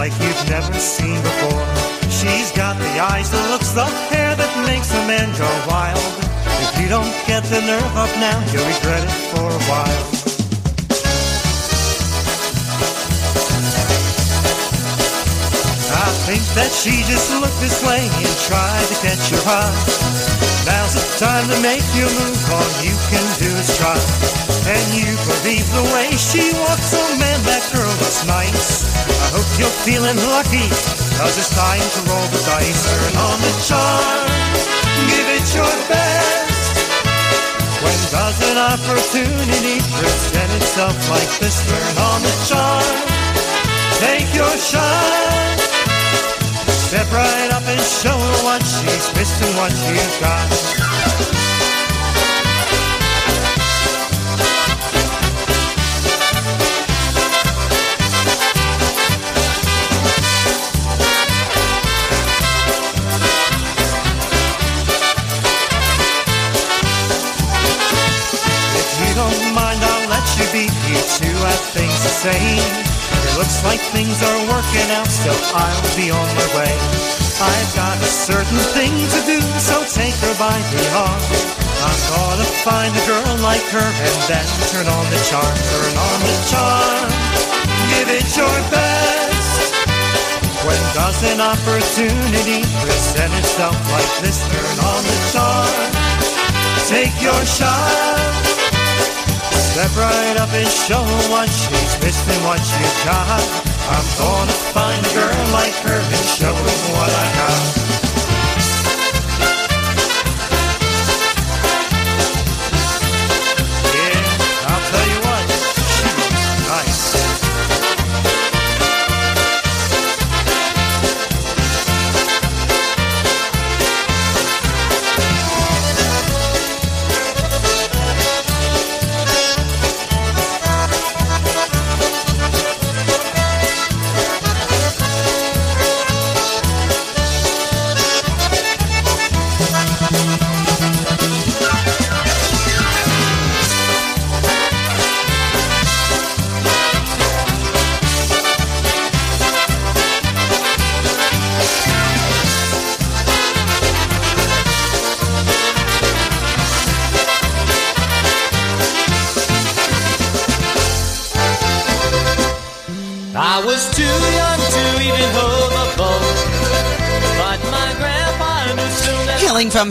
Like you've never seen before. she's got the eyes, the looks, the hair that makes a man go wild. If you don't get the nerve up now, you'll regret it for a while. I think that she just looked this way and tried to catch your eye. Now's the time to make your move, all you can do is try. And you believe the way she walks, oh man, that girl looks nice. I hope you're feeling lucky, cause it's time to roll the dice. Turn on the charm, give it your best. When does an opportunity present itself like this? Turn on the charm, take your shot. Step right up and show her what she's missed and what she's got. If you don't mind, I'll let you be. Two. Looks like things are working out, so I'll be on my way. I've got a certain thing to do, so take her by the arm. I'm gonna find a girl like her and then turn on the charm, turn on the charm. Give it your best. When does an opportunity present itself like this? Turn on the charm. Take your shot. Step right up and show what she's missed and what you've got. I'm gonna find a girl like her and show what I got.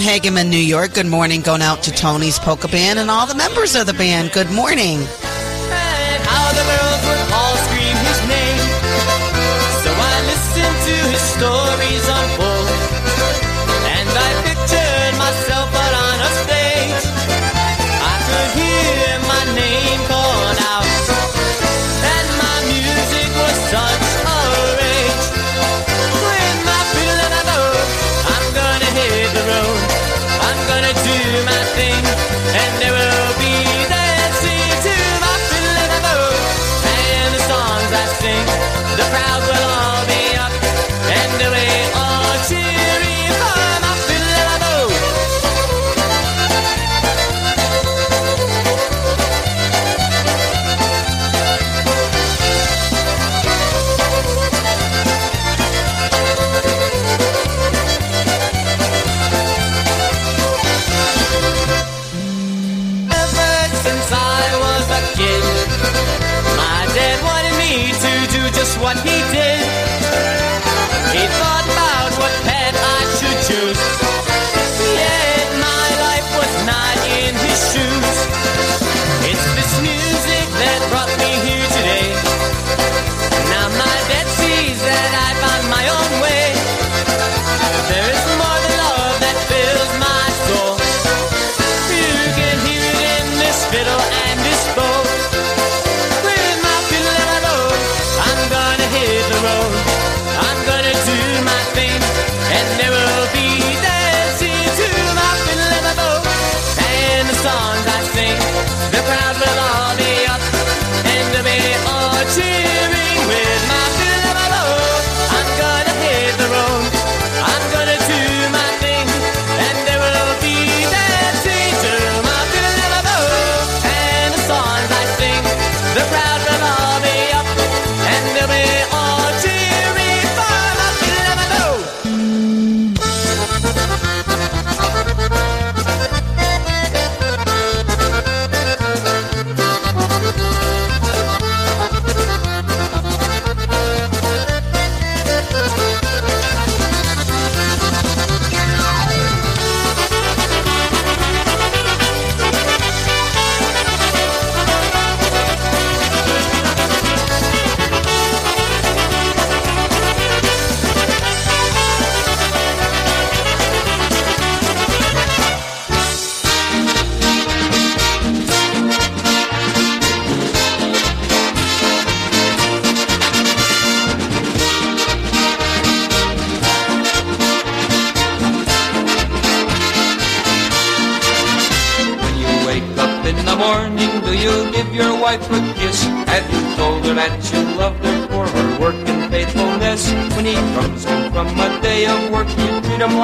Hagaman, New York, good morning. Going out to Tony's Polka Band and all the members of the band. Good morning. What he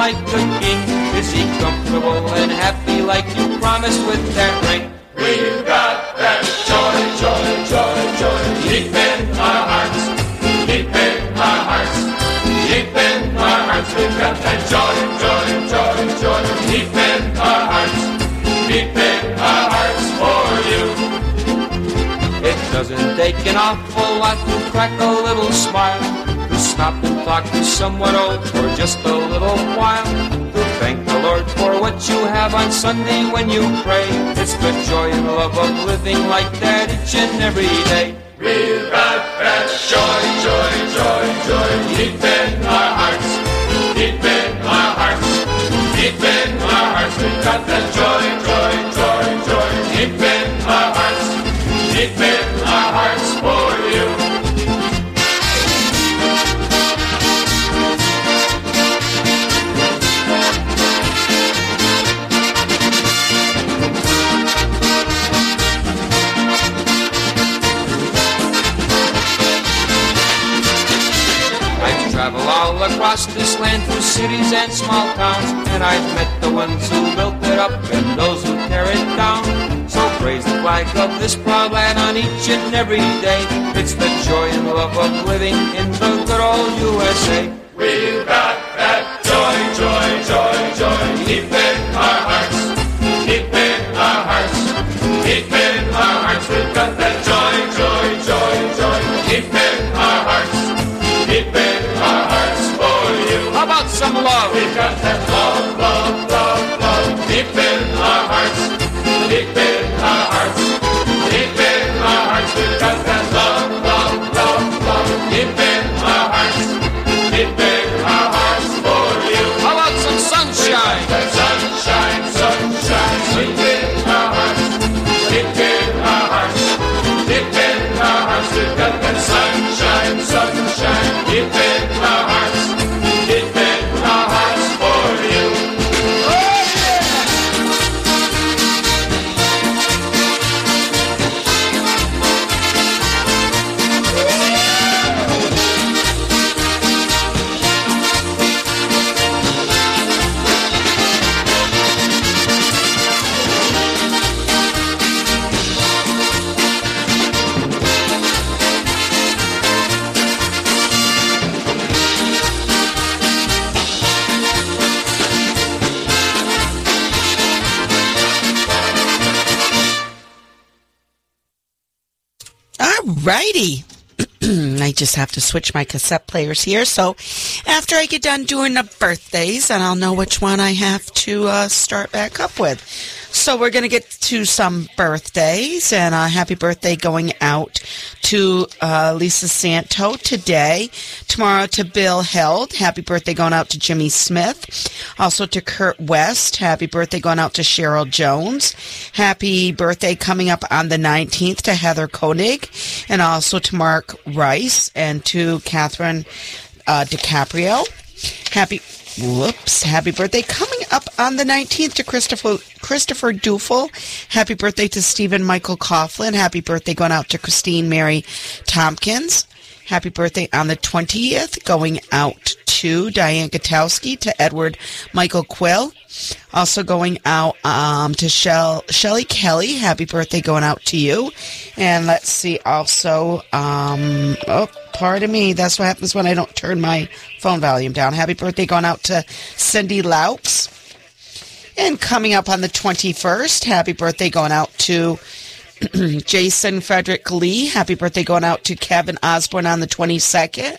like a king. Is he comfortable and happy like you promised with that ring? We've got that joy, joy, joy, joy deep in our hearts, deep in our hearts, deep in our hearts. We've got that joy, joy, joy, joy deep in our hearts, deep in our hearts for you. It doesn't take an awful lot to crack a little smile, to stop and talk to someone old for just a have on Sunday when you pray. It's the joy and love of living like that each and every day. Got that joy, joy, joy, joy deep in our hearts, deep in our hearts, deep in our hearts. We've got that joy, joy, joy across this land through cities and small towns, and I've met the ones who built it up and those who tear it down. So praise the flag of this proud land on each and every day. It's the joy and love of living in the good old USA. We've How about some love? We've got that love, love, love, love deep in our hearts, deep in to switch my cassette players here. So after I get done doing the birthdays, and I'll know which one I have to uh, start back up with. So we're going to get to some birthdays, and a happy birthday going out to uh, Lisa Santo today. Tomorrow to Bill Held. Happy birthday going out to Jimmy Smith. Also to Kurt West. Happy birthday going out to Cheryl Jones. Happy birthday coming up on the 19th to Heather Koenig. And also to Mark Rice and to Catherine uh, DiCaprio. Happy whoops, happy birthday coming up on the 19th to Christopher Christopher Dufel. Happy birthday to Stephen Michael Coughlin. Happy birthday going out to Christine Mary Tompkins. Happy birthday on the 20th going out to Diane Gutowski, to Edward Michael Quill. Also going out um, to Shell, Shelly Kelly. Happy birthday going out to you. And let's see also, um, oh, pardon me. That's what happens when I don't turn my phone volume down. Happy birthday going out to Cindy Loups. And coming up on the 21st, happy birthday going out to [clears throat] Jason Frederick Lee. Happy birthday going out to Kevin Osborne on the 22nd.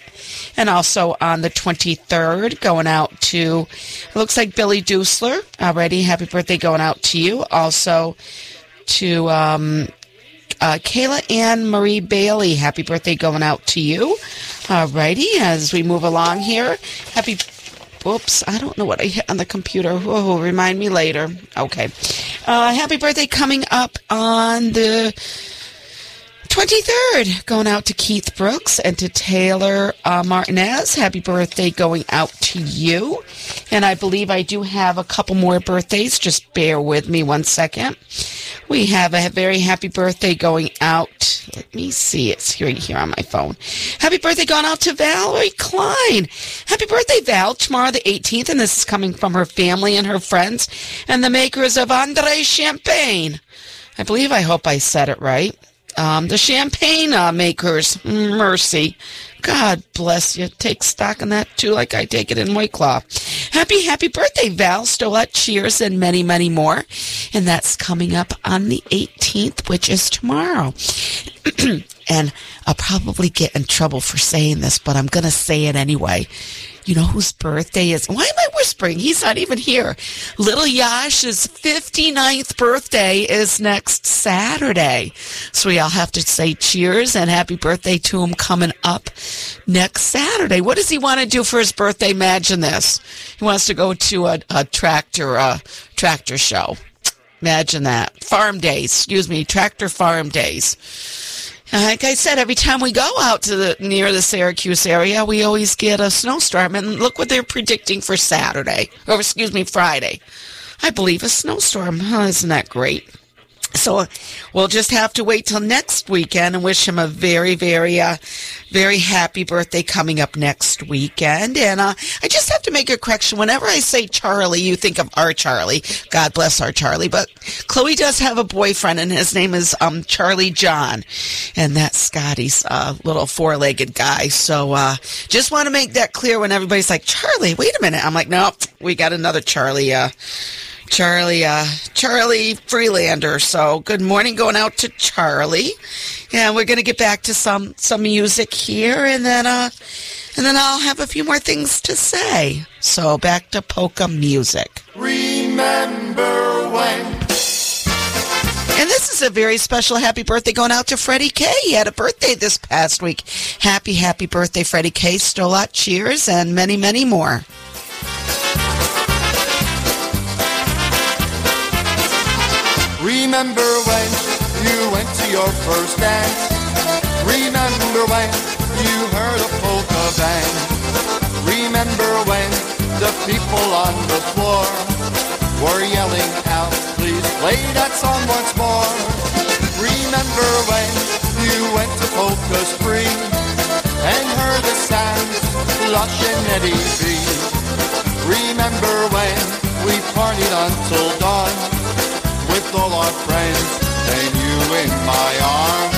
And also on the 23rd, going out to, looks like Billy Dusler already. Happy birthday going out to you. Also to um, uh, Kayla Ann Marie Bailey. Happy birthday going out to you. Alrighty, as we move along here. Happy Whoops, I don't know what I hit on the computer. Oh, remind me later. Okay. Uh, happy birthday coming up on the 23rd. Going out to Keith Brooks and to Taylor uh, Martinez. Happy birthday going out to you. And I believe I do have a couple more birthdays. Just bear with me one second. We have a very happy birthday going out. Let me see. It's here, here on my phone. Happy birthday going out to Valerie Klein. Happy birthday, Val. Tomorrow the 18th, and this is coming from her family and her friends and the makers of Andre Champagne. I believe I hope I said it right. Um, the champagne uh, makers, mercy. God bless you. Take stock in that too, like I take it in White Claw. Happy, happy birthday, Val Stolat. Cheers and many, many more. And that's coming up on the 18th, which is tomorrow. [clears throat] and I'll probably get in trouble for saying this, but I'm going to say it anyway. You know whose birthday is? Why am I whispering? He's not even here. Little Yash's 59th birthday is next Saturday. So we all have to say cheers and happy birthday to him coming up next Saturday. What does he want to do for his birthday? Imagine this. He wants to go to a, a tractor, uh, tractor show. Imagine that. Farm days, excuse me, tractor farm days. Uh, like I said, every time we go out to the near the Syracuse area, we always get a snowstorm. And look what they're predicting for Saturday, or excuse me, Friday. I believe a snowstorm. Oh, isn't that great? So we'll just have to wait till next weekend and wish him a very, very, uh, very happy birthday coming up next weekend. And uh, I just have to make a correction. Whenever I say Charlie, you think of our Charlie. God bless our Charlie. But Chloe does have a boyfriend, and his name is um, Charlie John, and that's Scotty's uh, little four-legged guy. So uh, just want to make that clear when everybody's like Charlie. Wait a minute. I'm like, no, we got another Charlie. Charlie, uh, Charlie Freelander. So good morning going out to Charlie. And we're going to get back to some, some music here and then, uh, and then I'll have a few more things to say. So back to polka music. Remember when? And this is a very special happy birthday going out to Freddie K. He had a birthday this past week. Happy, happy birthday, Freddie K. Stolat, cheers, and many, many more. Remember when you went to your first dance? Remember when you heard a polka band? Remember when the people on the floor were yelling out, please play that song once more? Remember when you went to Polka Spring and heard the sounds, Lush and Eddie B? Remember when we partied until dawn? With all our friends and you in my arms.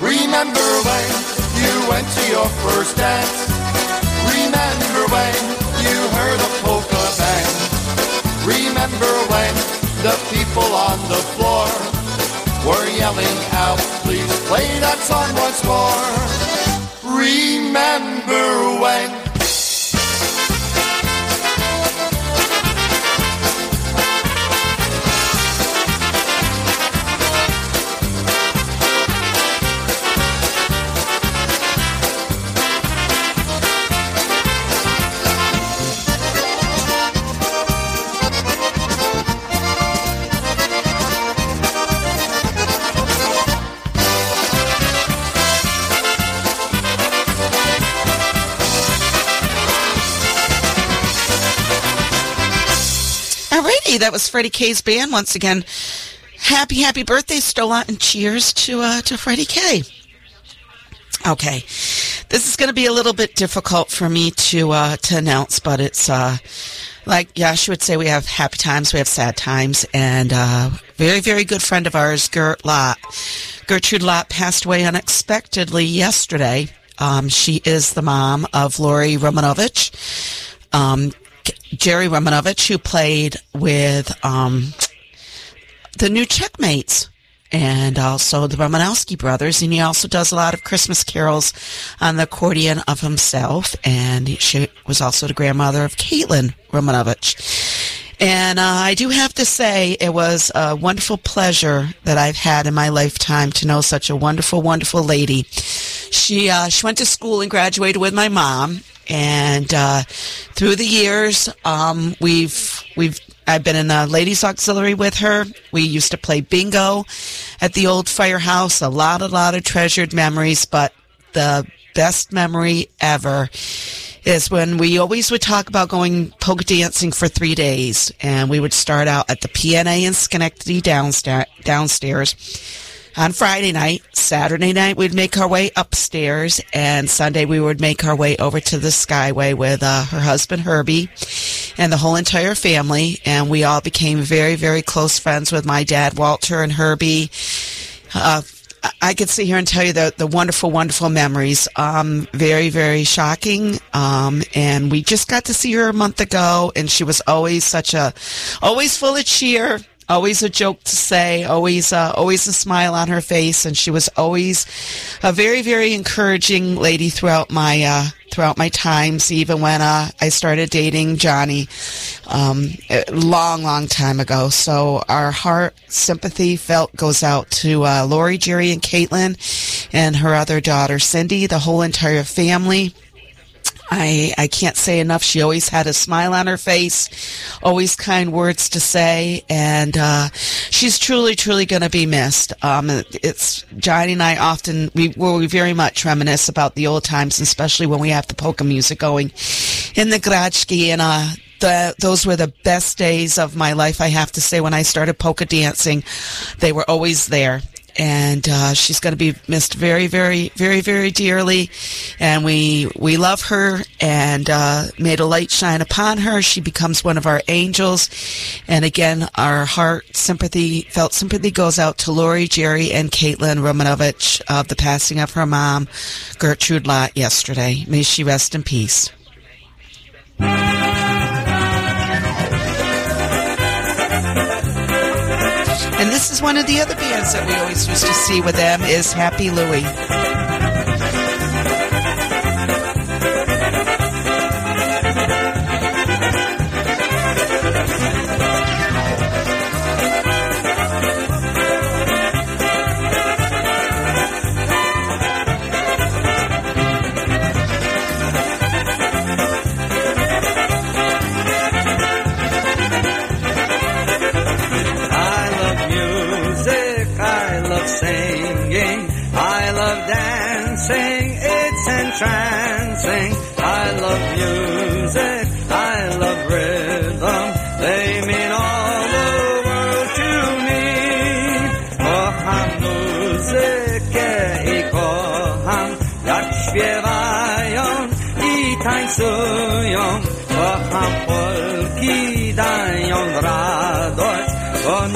Remember when you went to your first dance? Remember when Remember when the people on the floor were yelling out, please play that song once more? Remember when? Alrighty, that was Freddie K's band once again. Happy, happy birthday, Stola, and cheers to uh, to Freddie K. Okay, this is going to be a little bit difficult for me to uh, to announce, but it's uh, like Yash would say, we have happy times, we have sad times, and uh, very, very good friend of ours, Gert Lott, Gertrude Lott, passed away unexpectedly yesterday. Um, she is the mom of Lori Romanovich. Um, Jerry Romanovich, who played with um, the new Checkmates and also the Romanowski brothers. And he also does a lot of Christmas carols on the accordion of himself. And she was also the grandmother of Caitlin Romanovich. And uh, I do have to say, it was a wonderful pleasure that I've had in my lifetime to know such a wonderful, wonderful lady. She uh, she went to school and graduated with my mom, and uh, through the years, um, we've we've I've been in a ladies auxiliary with her. We used to play bingo at the old firehouse. A lot, a lot of treasured memories, but the best memory ever is when we always would talk about going polka dancing for three days, and we would start out at the PNA in Schenectady downstairs on Friday night. Saturday night, we'd make our way upstairs, and Sunday we would make our way over to the Skyway with uh, her husband Herbie and the whole entire family. And we all became very, very close friends with my dad Walter and Herbie. Uh, I could sit here and tell you the, the wonderful, wonderful memories. Um, very, very shocking. Um, and we just got to see her a month ago, and she was always such a, always full of cheer, always a joke to say, always, uh, always a smile on her face, and she was always a very, very encouraging lady throughout my, uh, throughout my times, even when uh, I started dating Johnny um, long, long time ago. So our heart sympathy felt goes out to uh, Lori, Jerry, and Caitlin, and her other daughter Cindy, the whole entire family. I, I can't say enough. She always had a smile on her face, always kind words to say, and uh, she's truly, truly going to be missed. Um, it's Johnny and I often we we very much reminisce about the old times, especially when we have the polka music going in the Grachki, and uh, the, those were the best days of my life. I have to say, when I started polka dancing, they were always there and uh, she's going to be missed very, very, very, very dearly. And we we love her, and uh, may the light shine upon her. She becomes one of our angels. And again, our heart sympathy, felt sympathy, goes out to Lori, Jerry, and Caitlin Romanovich of the passing of her mom, Gertrude Lott, yesterday. May she rest in peace. One of the other bands that we always used to see with them is Happy Louie. Tańcują. Kocham Polki, dają radość, bo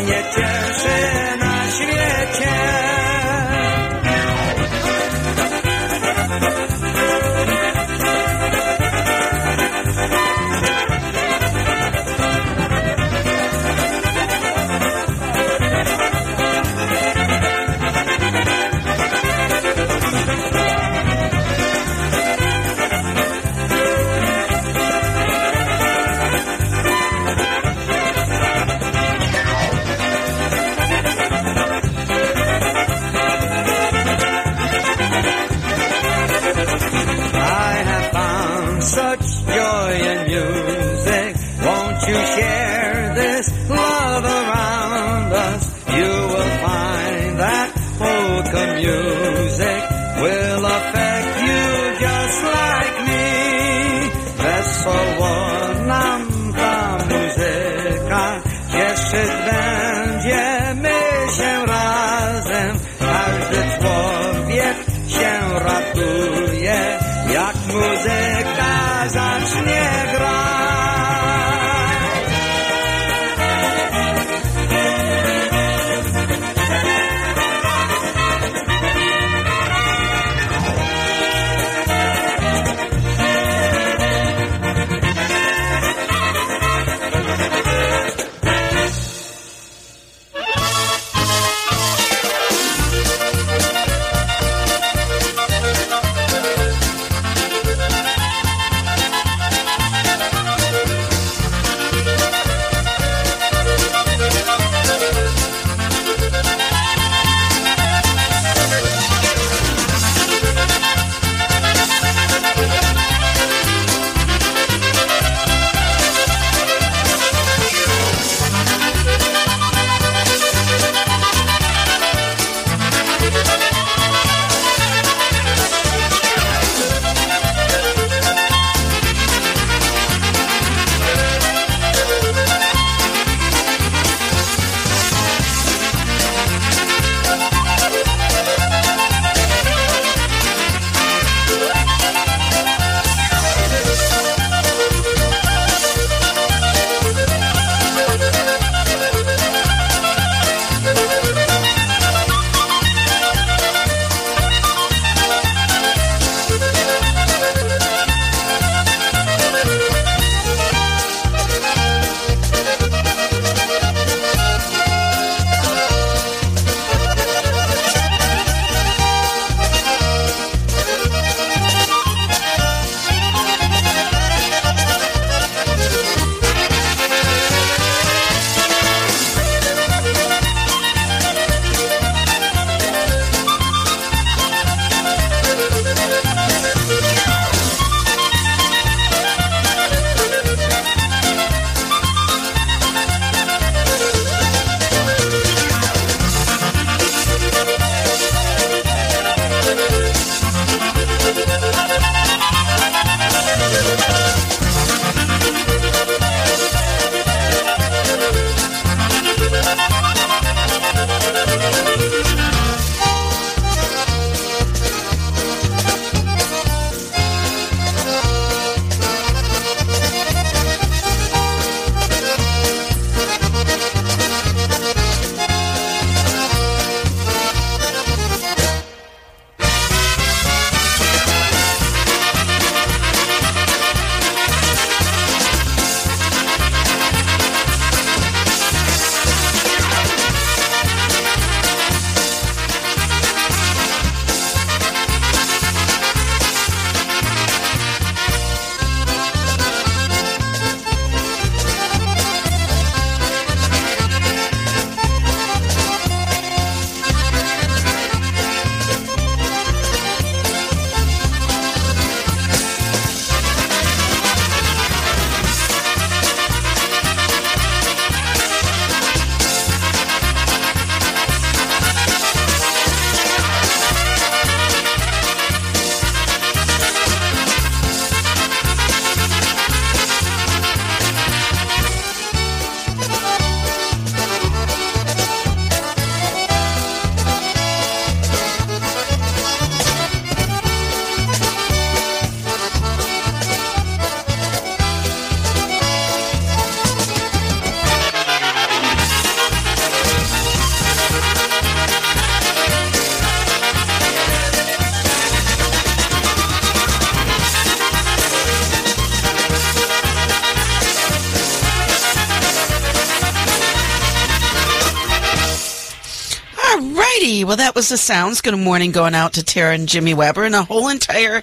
was the sounds. Good morning going out to Tara and Jimmy Weber and a whole entire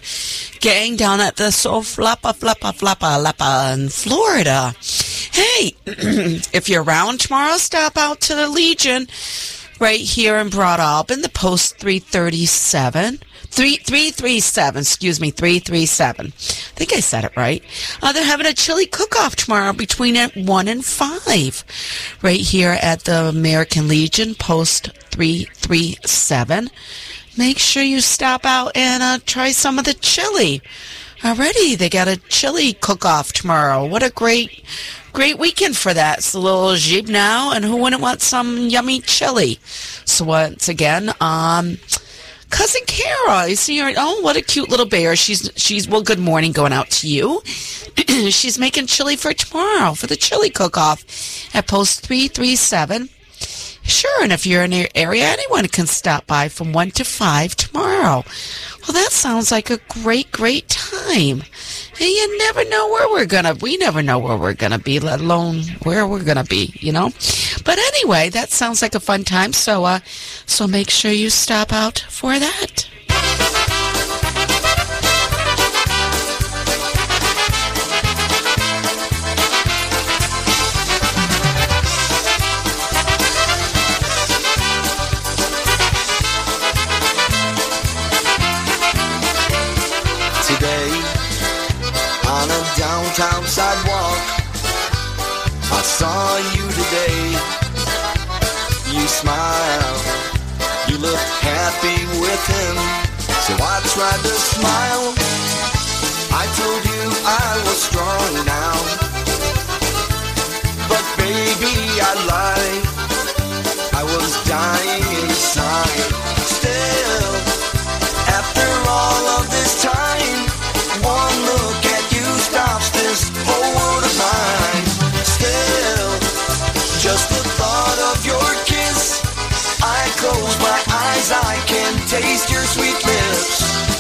gang down at the Soflapa Flapa Flapa Lapa in Florida. Hey, [clears throat] if you're around tomorrow, stop out to the Legion right here in Broadalbin, the post 337. 337, excuse me, 337. I think I said it right. Uh, they're having a chili cook-off tomorrow between 1 and 5 right here at the American Legion, post 337. Make sure you stop out and uh, try some of the chili. Already, they got a chili cook-off tomorrow. What a great, great weekend for that. It's a little jib now, and who wouldn't want some yummy chili? So once again, um, cousin Kara, you see her. Oh, what a cute little bear. She's she's well. Good morning, going out to you. [clears throat] she's making chili for tomorrow for the chili cook-off at post three three seven. Sure, and if you're in the area, anyone can stop by from 1 to 5 tomorrow. Well, that sounds like a great, great time. And you never know where we're going to, we never know where we're going to be, let alone where we're going to be, you know? But anyway, that sounds like a fun time. So, uh, so make sure you stop out for that. Sidewalk, I saw you today. You smile, you look happy with him, so I tried to smile. I told you I was strong now, but baby, I lied. I was dying inside. Still, after all of this time, taste your sweet lips.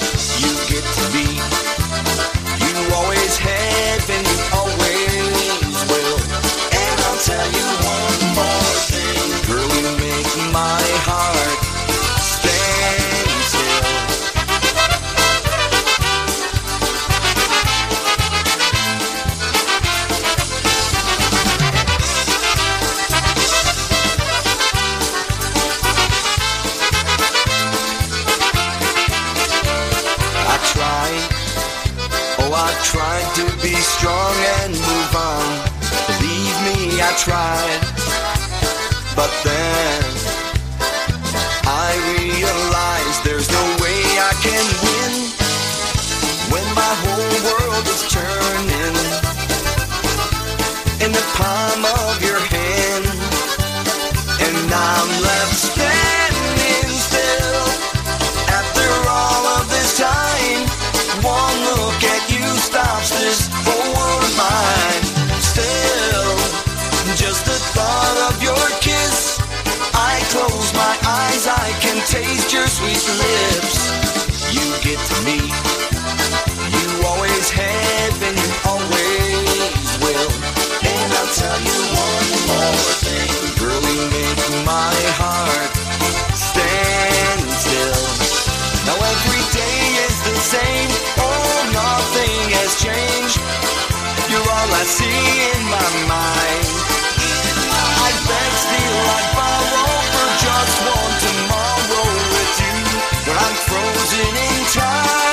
Always will. And I'll tell you one more thing, make my heart stand still. Now every day is the same, oh nothing has changed. You're all I see in my mind. I steal, I borrow for just one tomorrow with you. I'm frozen in time,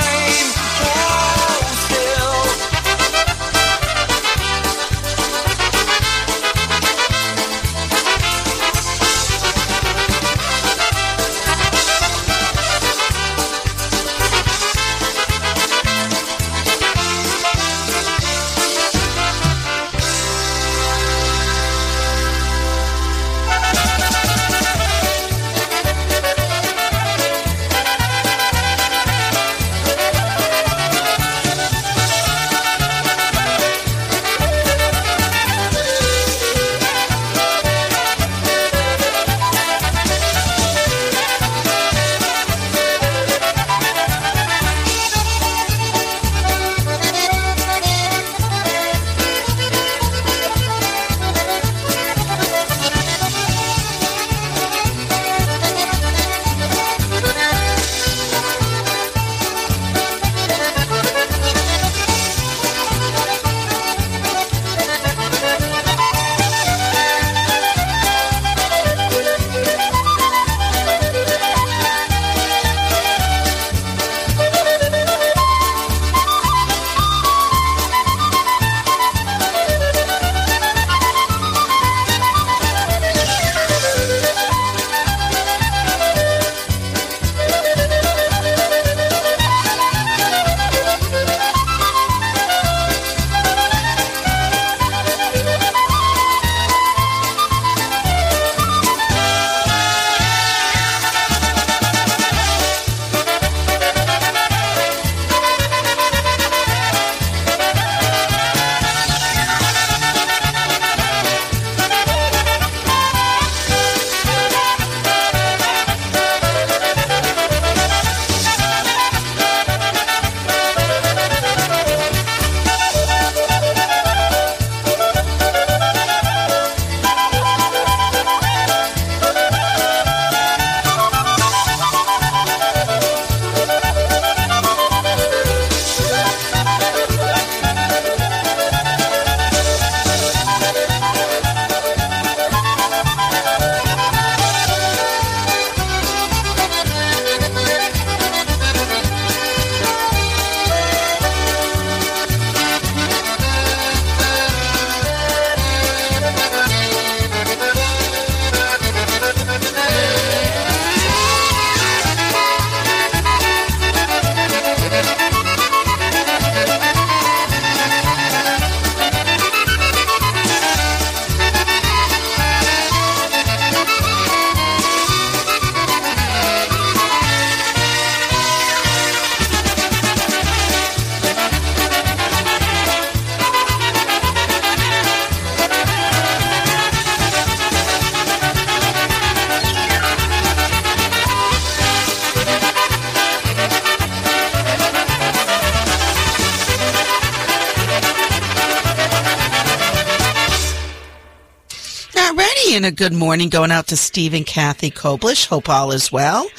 and a good morning going out to Steve and Kathy Koblish. Hope all is well.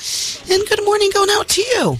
And good morning going out to you.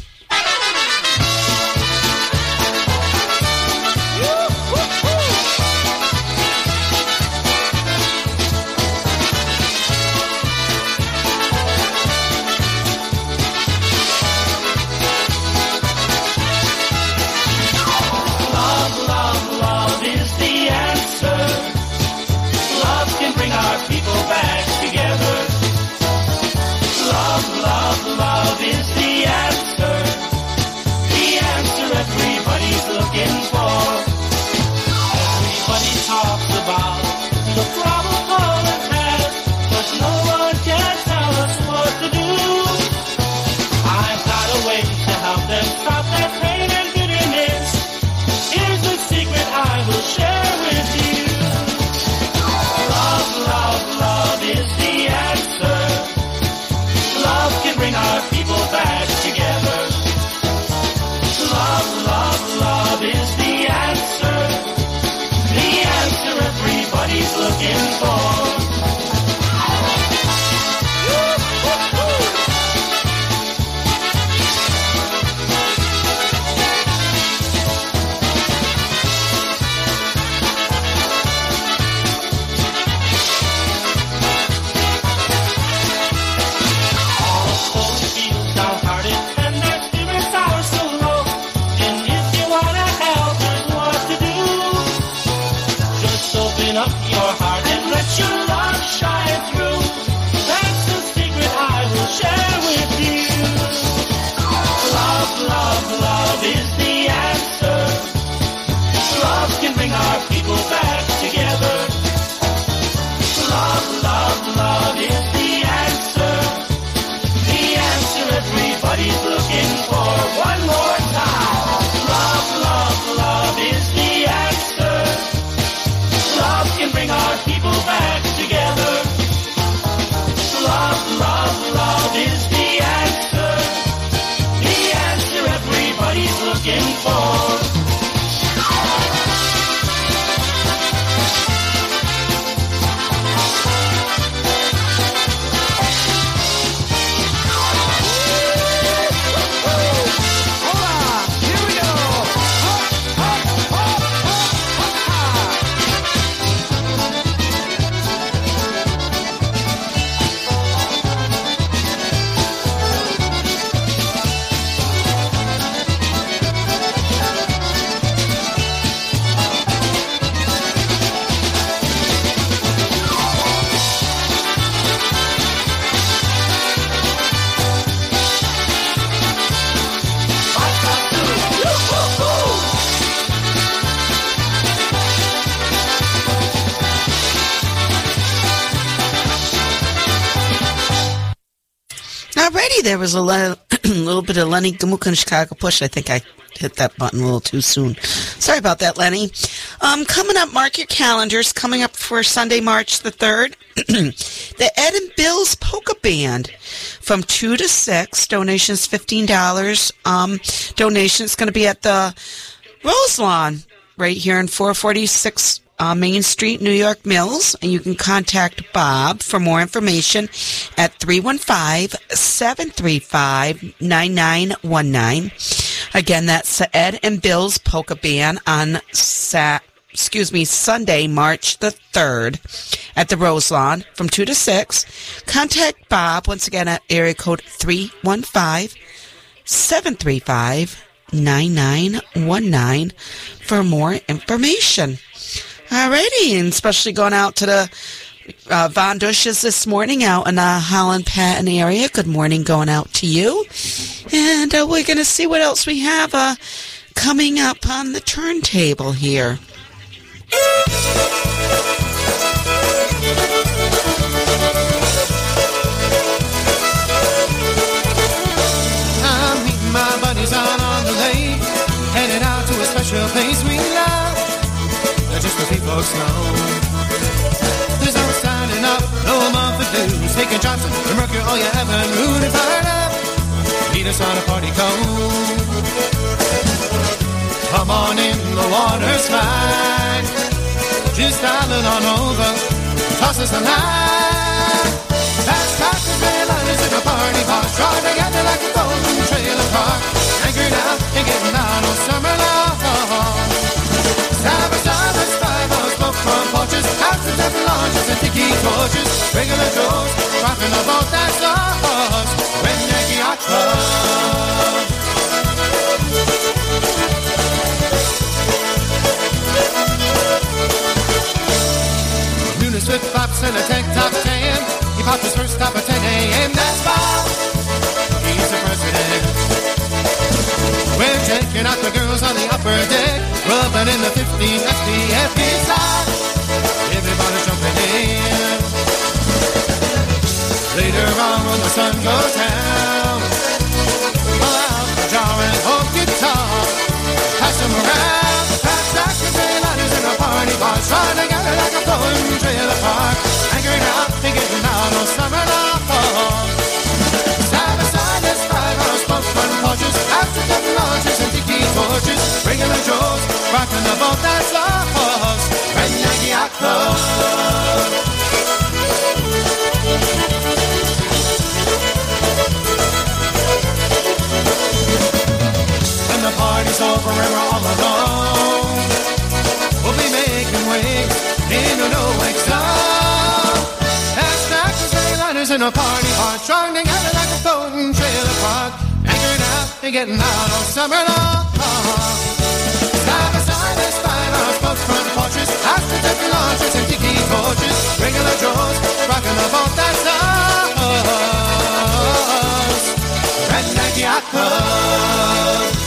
Was a le- [clears throat] little bit of Lenny Gomulka and Chicago Push. I think I hit that button a little too soon. Sorry about that, Lenny. Um, coming up, mark your calendars. Coming up for Sunday, March the 3rd, [clears throat] the Ed and Bill's Polka Band from 2 to 6. Donations $15. Um, donations going to be at the Rose Lawn right here in 446 uh, Main Street, New York Mills. And you can contact Bob for more information at 315-735-9919. Again, that's Ed and Bill's Polka Band on Sat excuse me, Sunday, March the 3rd at the Rose Lawn from 2 to 6. Contact Bob once again at area code 315 735 9919 for more information. Alrighty, and especially going out to the uh, Von Dushes this morning out in the Holland Patent area. Good morning going out to you. And uh, we're going to see what else we have uh, coming up on the turntable here. I'm meeting my buddies out on the lake, headed out to a special place we love. They're just a few folks know. blues. Take your Johnson and Mercury, all you ever Rooney fired up. Meet us on a party cone. Come on in, the water's fine. Just island on over, toss us a line. That's Patrick Mailers at the party bar. Try to like a golden trailer park. Anchored out and getting out on summer love. and launches and tiki torches, regular Joes, rocking about that stars, redneck yacht club. Newness with pops and a tank top tan, he popped his first top at 10 a.m. That's Bob, he's the president. We're taking out the girls on the upper deck, rubbing in the 15 SPF inside everybody jumping in. Later on when the sun goes down. getting out on summer long. Side by side, there's spiners, folks, front porches, hostage at the launches, and tiki torches, regular jaws, rocking up on that sauce. Redneck yacht club.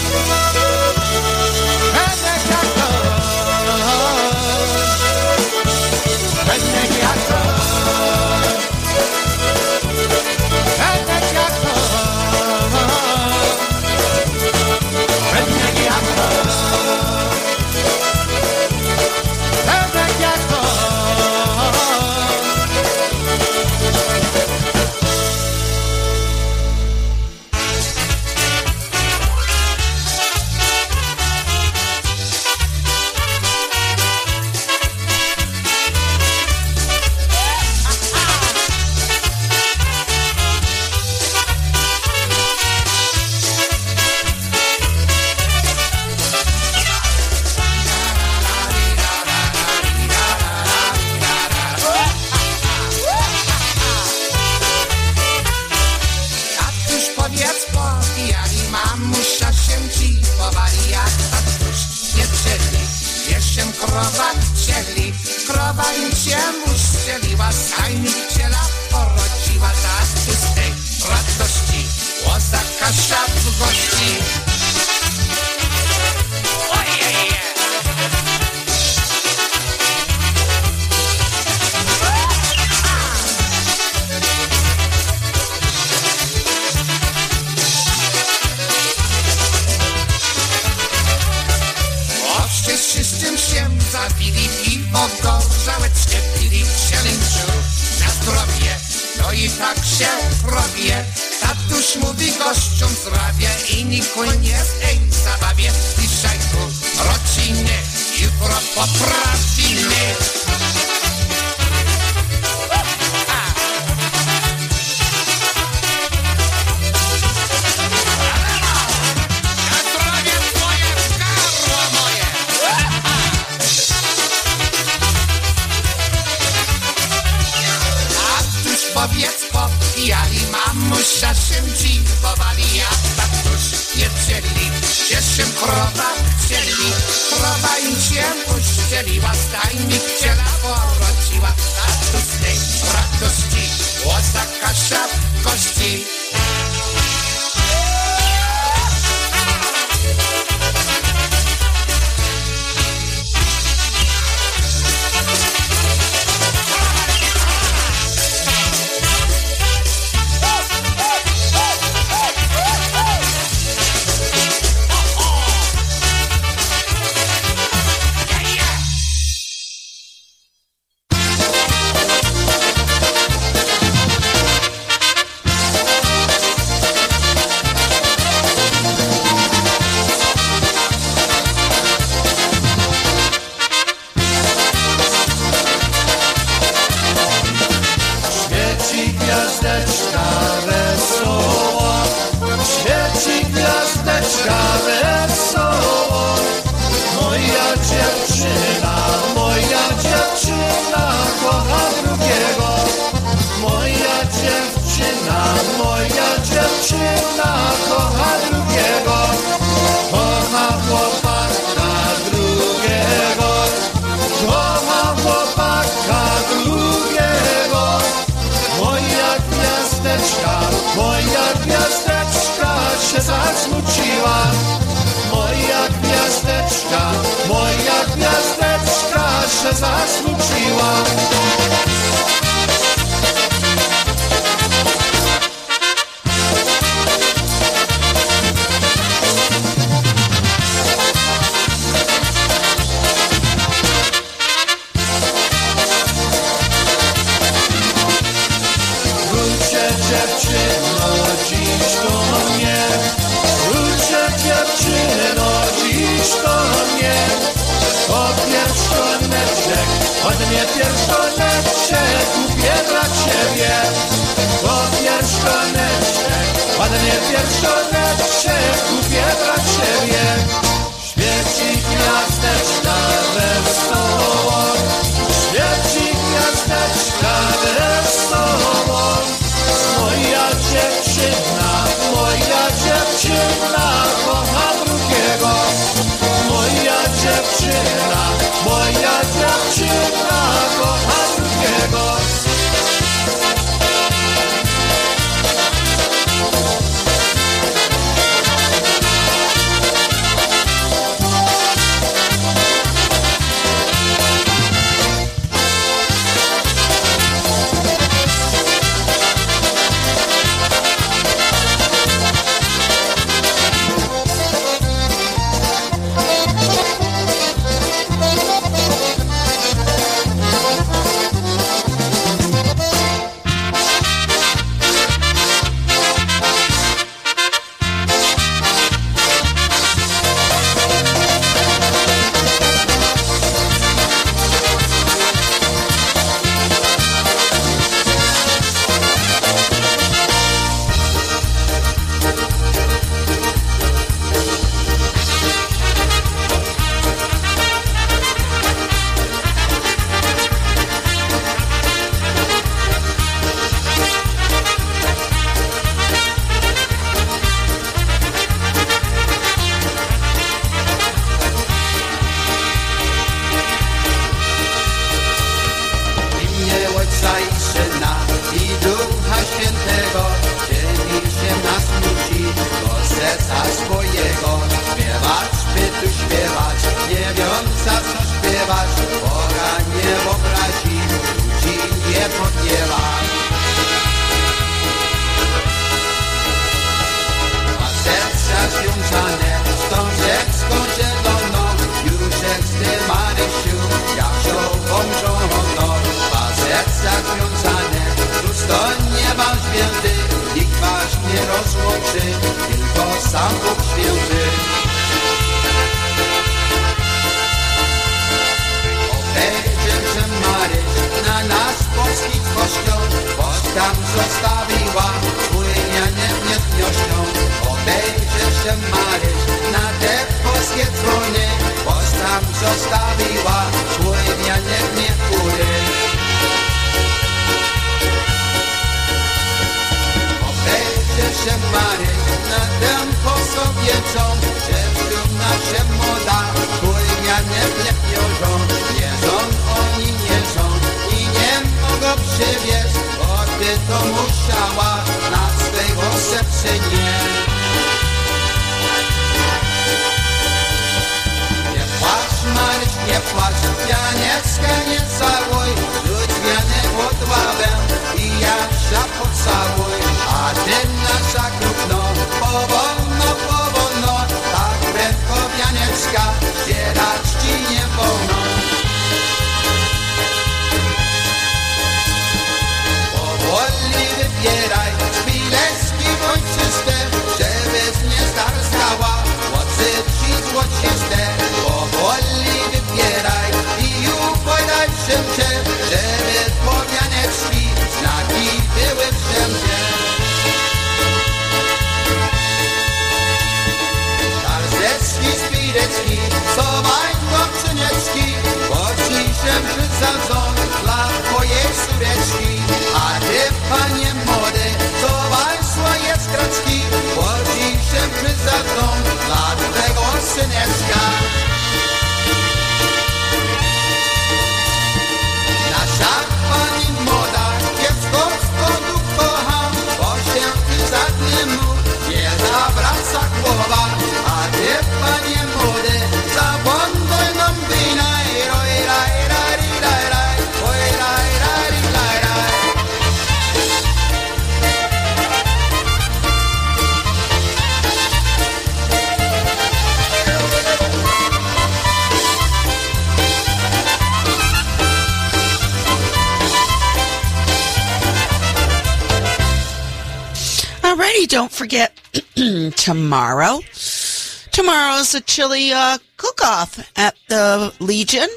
Chili uh, cook-off at the Legion,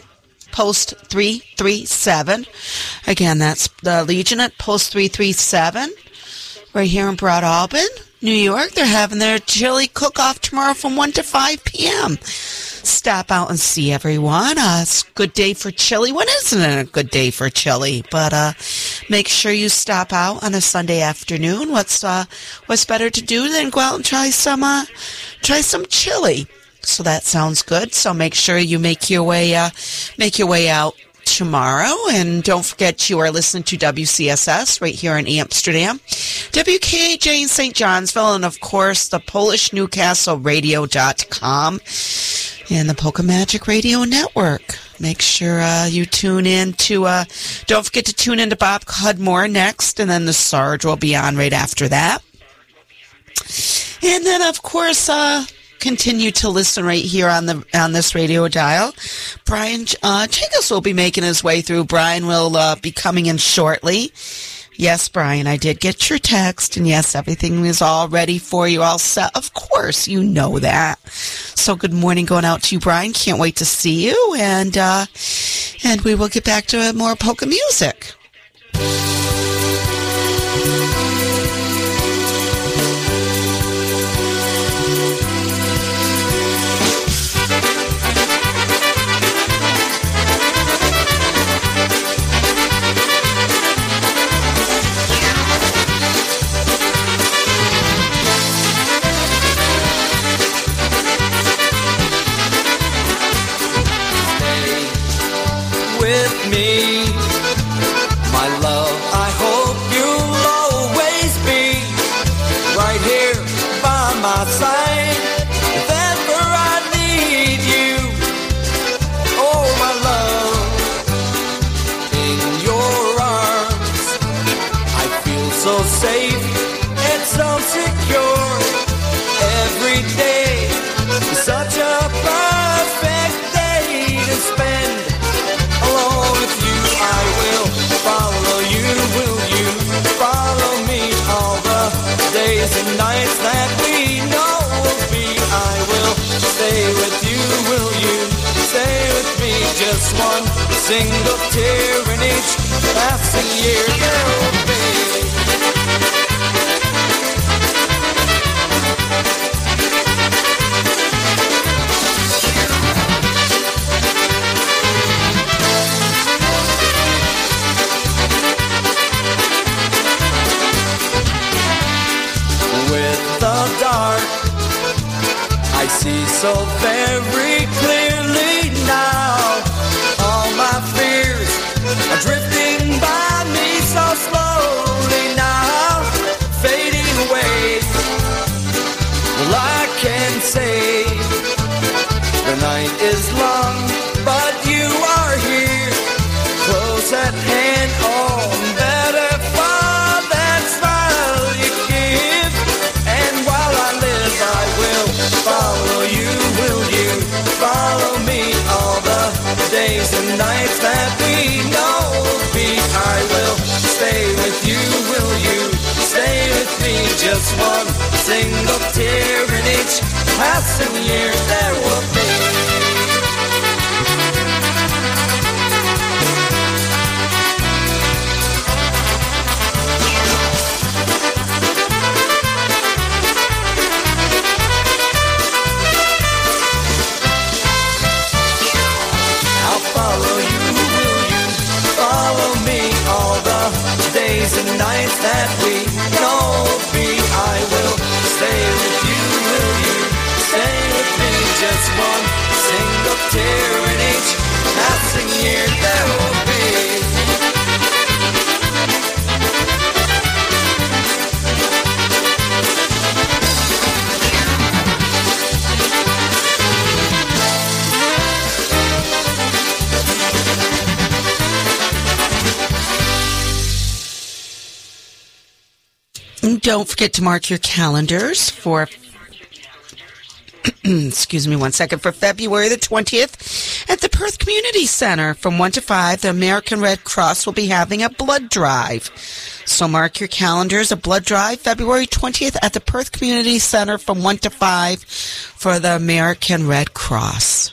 Post 337. Again, that's the Legion at Post 337, right here in Broadalbin, New York. They're having their chili cook-off tomorrow from 1 to 5 p.m. Stop out and see everyone. Uh, it's a good day for chili. When isn't it a good day for chili? But uh, make sure you stop out on a Sunday afternoon. What's uh, what's better to do than go out and try some uh, try some chili? So that sounds good. So make sure you make your way uh, make your way out tomorrow. And don't forget you are listening to WCSS right here in Amsterdam, WKAJ in St. Johnsville, and of course the Polish Newcastle Radio.com and the Polka Magic Radio Network. Make sure uh, you tune in to, uh, don't forget to tune in to Bob Cudmore next, and then the Sarge will be on right after that. And then, of course, uh, continue to listen right here on the on this radio dial. Brian uh, will be making his way through. Brian will uh, be coming in shortly. Yes, Brian, I did get your text, and yes, everything is all ready for you, all set. Of course, you know that. So, good morning, going out to you, Brian. Can't wait to see you, and uh, and we will get back to more polka music. And nights that we know will be? I will stay with you. Will you stay with me? Just one single tear in each passing year. There see so very clearly now. All my fears are drifting by me so slowly now, fading away. Well, I can say the night is long, Just one single tear in each passing year there will be. I'll follow you, will you follow me all the days and nights that we Don't forget to mark your calendars for. [clears throat] excuse me one second, for February the 20th at the Perth Community Center from 1 to 5. The American Red Cross will be having a blood drive. So mark your calendars, a blood drive February 20th at the Perth Community Center from 1 to 5 for the American Red Cross.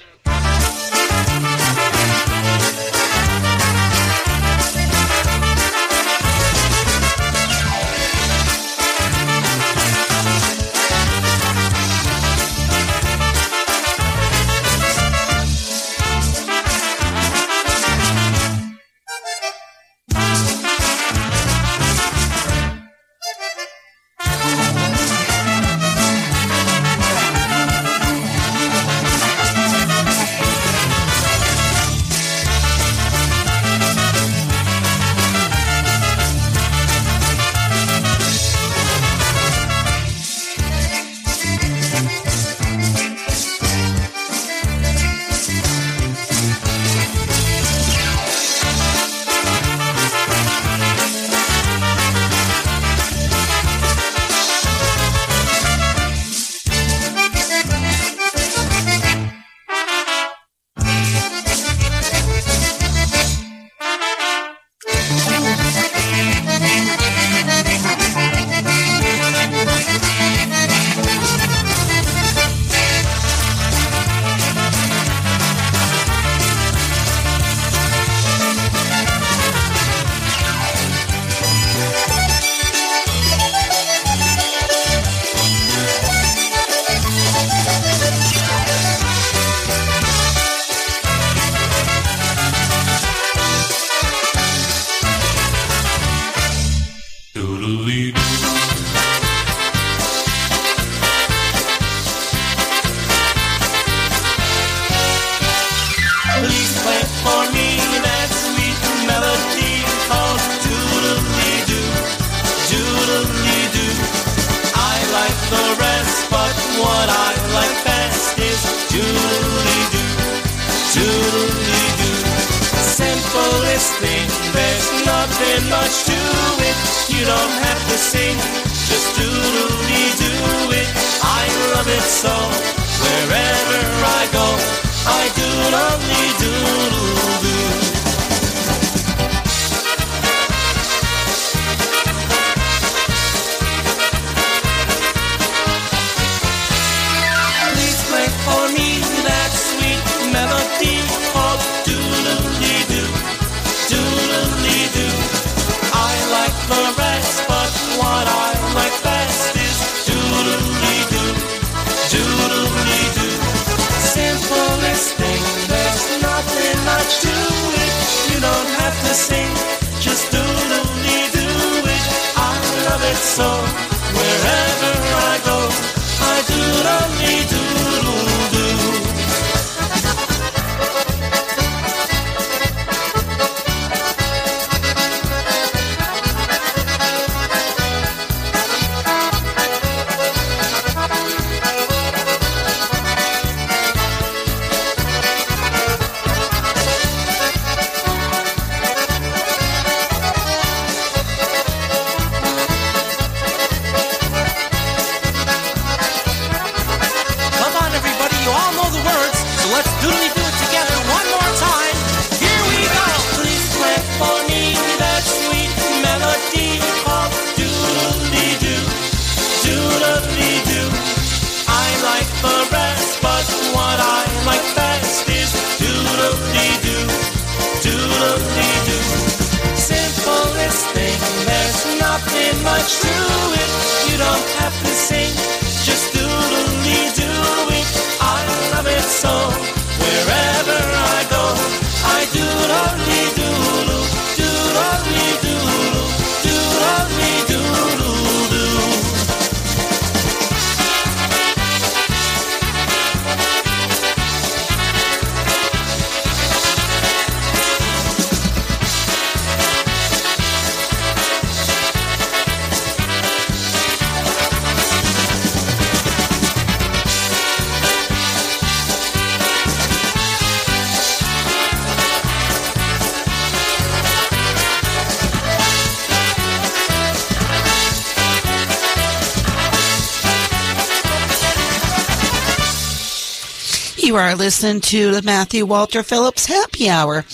You are listening to the Matthew Walter Phillips Happy Hour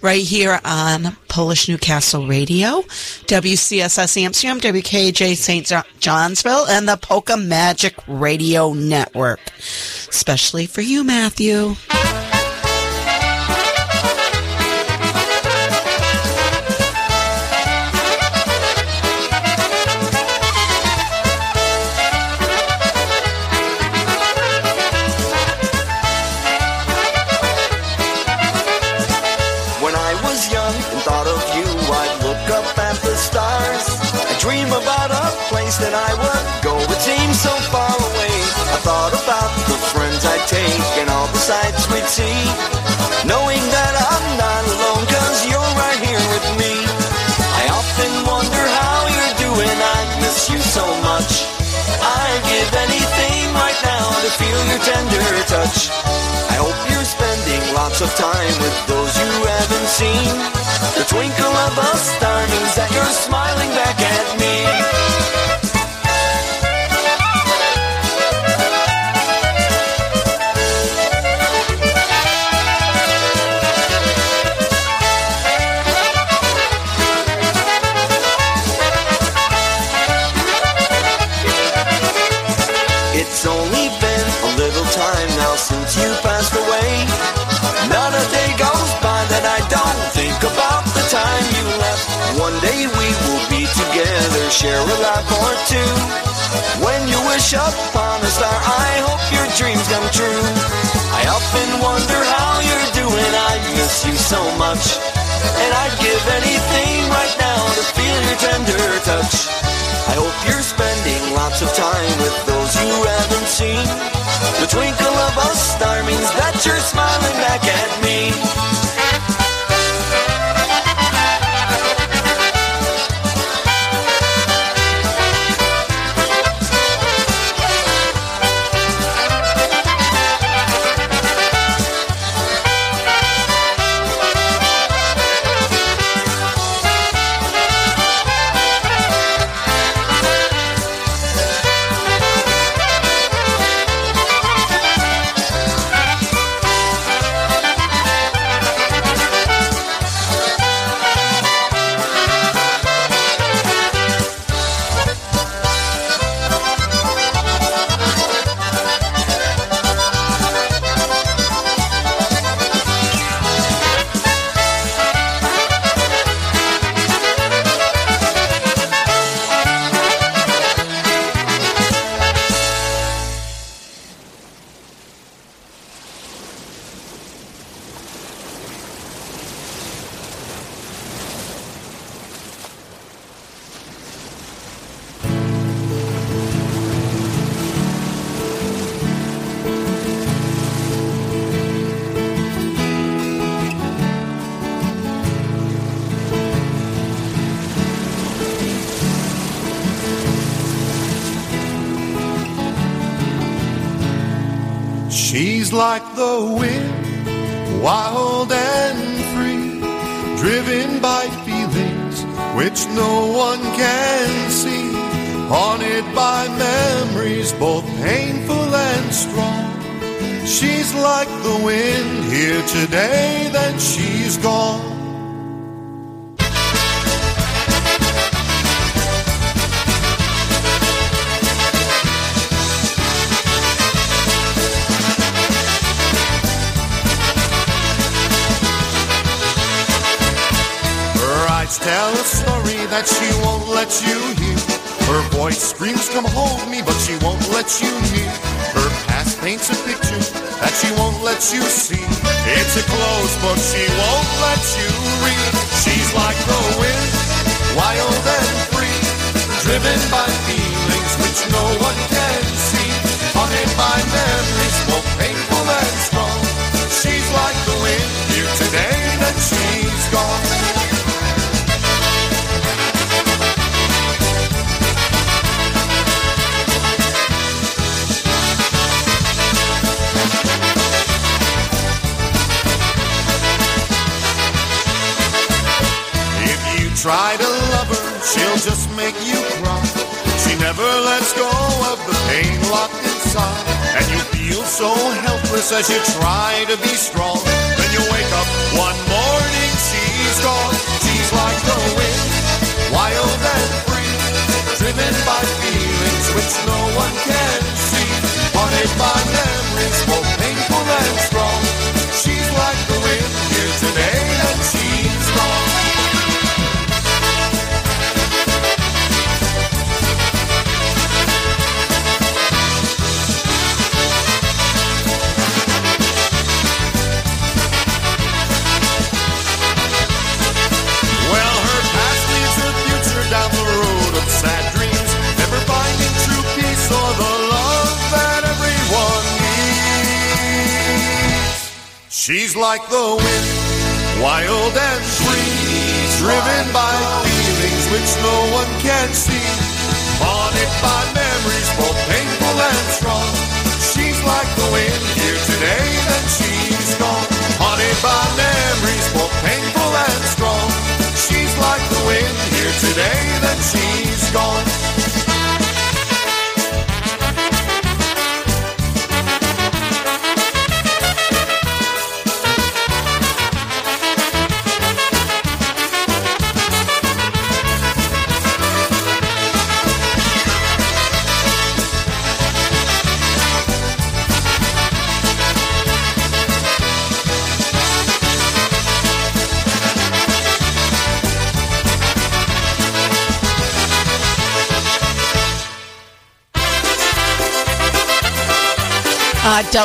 right here on Polish Newcastle Radio, WCSS Amsterdam, WKJ St. Johnsville, and the Polka Magic Radio Network. Especially for you, Matthew. And all the sights we'd see. Knowing that I'm not alone, cause you're right here with me. I often wonder how you're doing, I miss you so much. I'd give anything right now to feel your tender touch. I hope you're spending lots of time with those you haven't seen. The twinkle of a star means that you're smiling back at me. Share a laugh or two. When you wish upon a star, I hope your dreams come true. I often wonder how you're doing, I miss you so much. And I'd give anything right now to feel your tender touch. I hope you're spending lots of time with those you haven't seen. The twinkle of a star means that you're smiling back at me.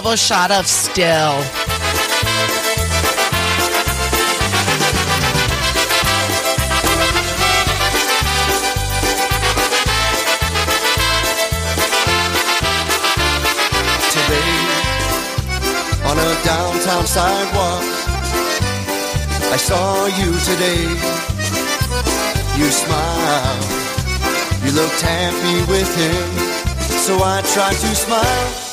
Double shot of still. today on a downtown sidewalk. I saw you today. You smiled. You looked happy with him. So I tried to smile.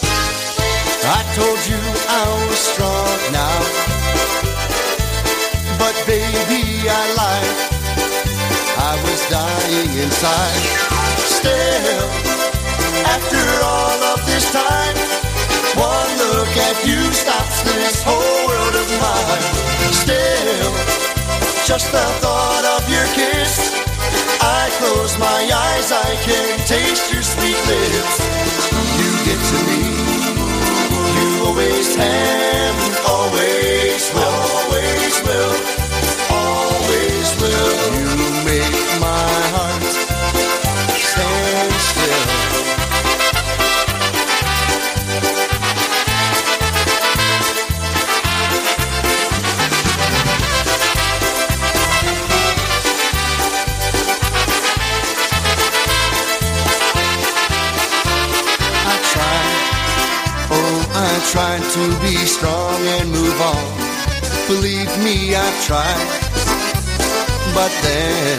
I told you I was strong now. But baby, I lied. I was dying inside. Still, after all of this time, one look at you stops this whole world of mine. Still, just the thought of your kiss. I close my eyes, I can taste your sweet lips. You get to me, always have, always will, always will, always will. I tried to be strong and move on. Believe me, I've tried, but then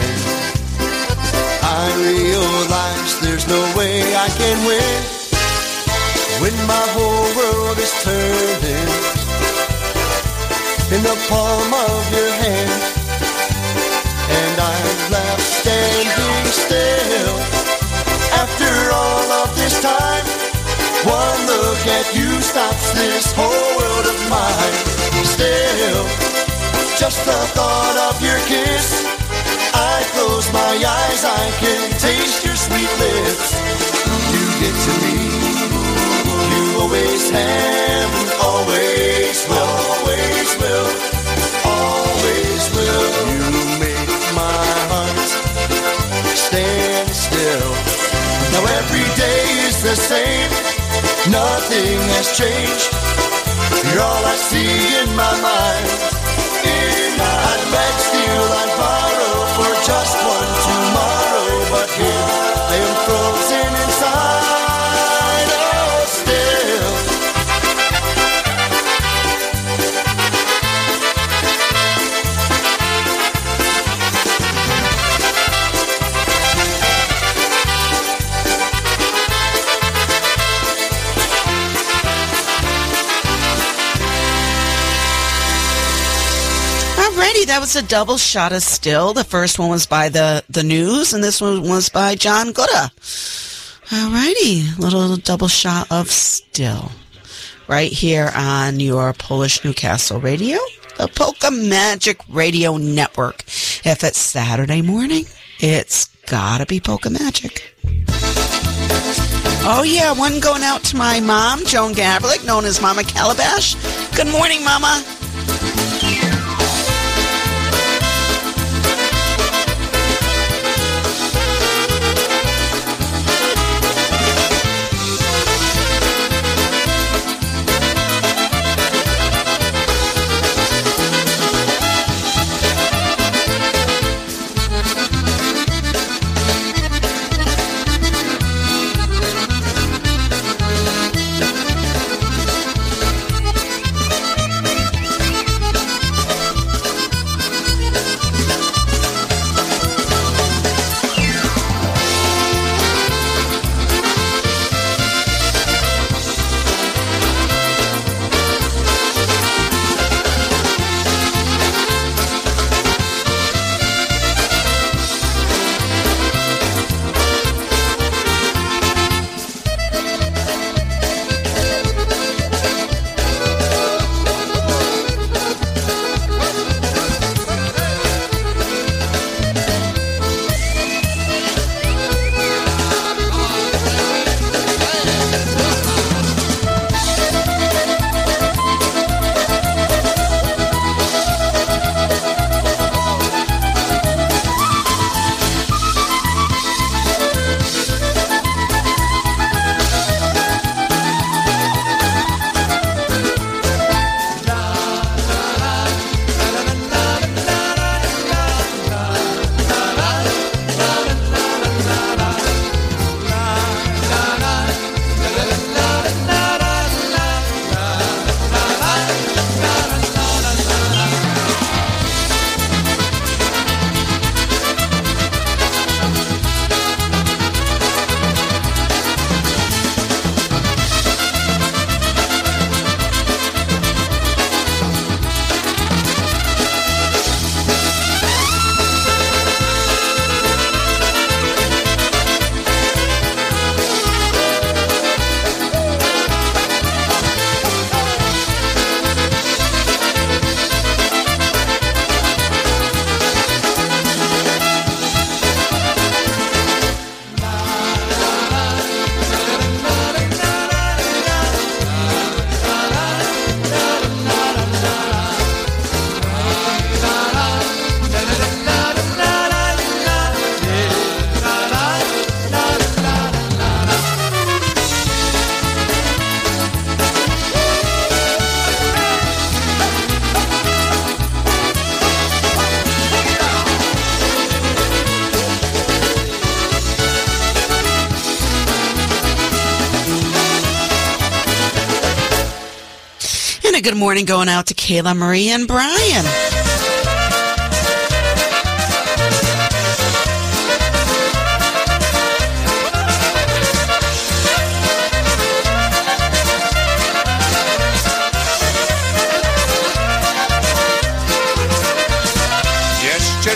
I realized there's no way I can win when my whole world is turning in the palm of your hand, and I'm left standing still. After all of this time, one look at you stops this whole world of mine. Still, just the thought of your kiss. I close my eyes, I can taste your sweet lips. You get to me, you always have always will, always will, always will. You make my heart stand still. Now every day is the same, nothing has changed. You're all I see in my mind. In my I'd beg, steal, I'd borrow for just one tomorrow, but here I am that was a double shot of still. The first one was by the the news, and this one was by John Gooda. Alrighty, little double shot of still. Right here on your Polish Newcastle radio, the Polka Magic Radio Network. If it's Saturday morning, it's gotta be Polka Magic. Oh yeah, one going out to my mom, Joan Gavlik, known as Mama Calabash. Good morning, Mama. Good morning going out to Kayla, Marie, and Brian.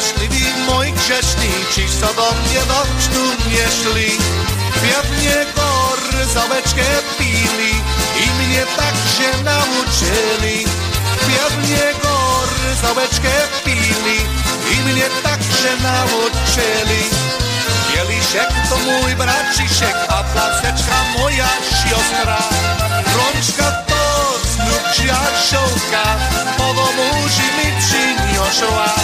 Szli moi grzeszni, ci co pili i mnie tak się nauczyli. Pewnie gory zaweczkę pili i mnie tak się nauczyli. Kieliszek to mój braciszek, a placeczka moja siostra. Rączka to znów przyjaciółka, po domu mi przyniosła.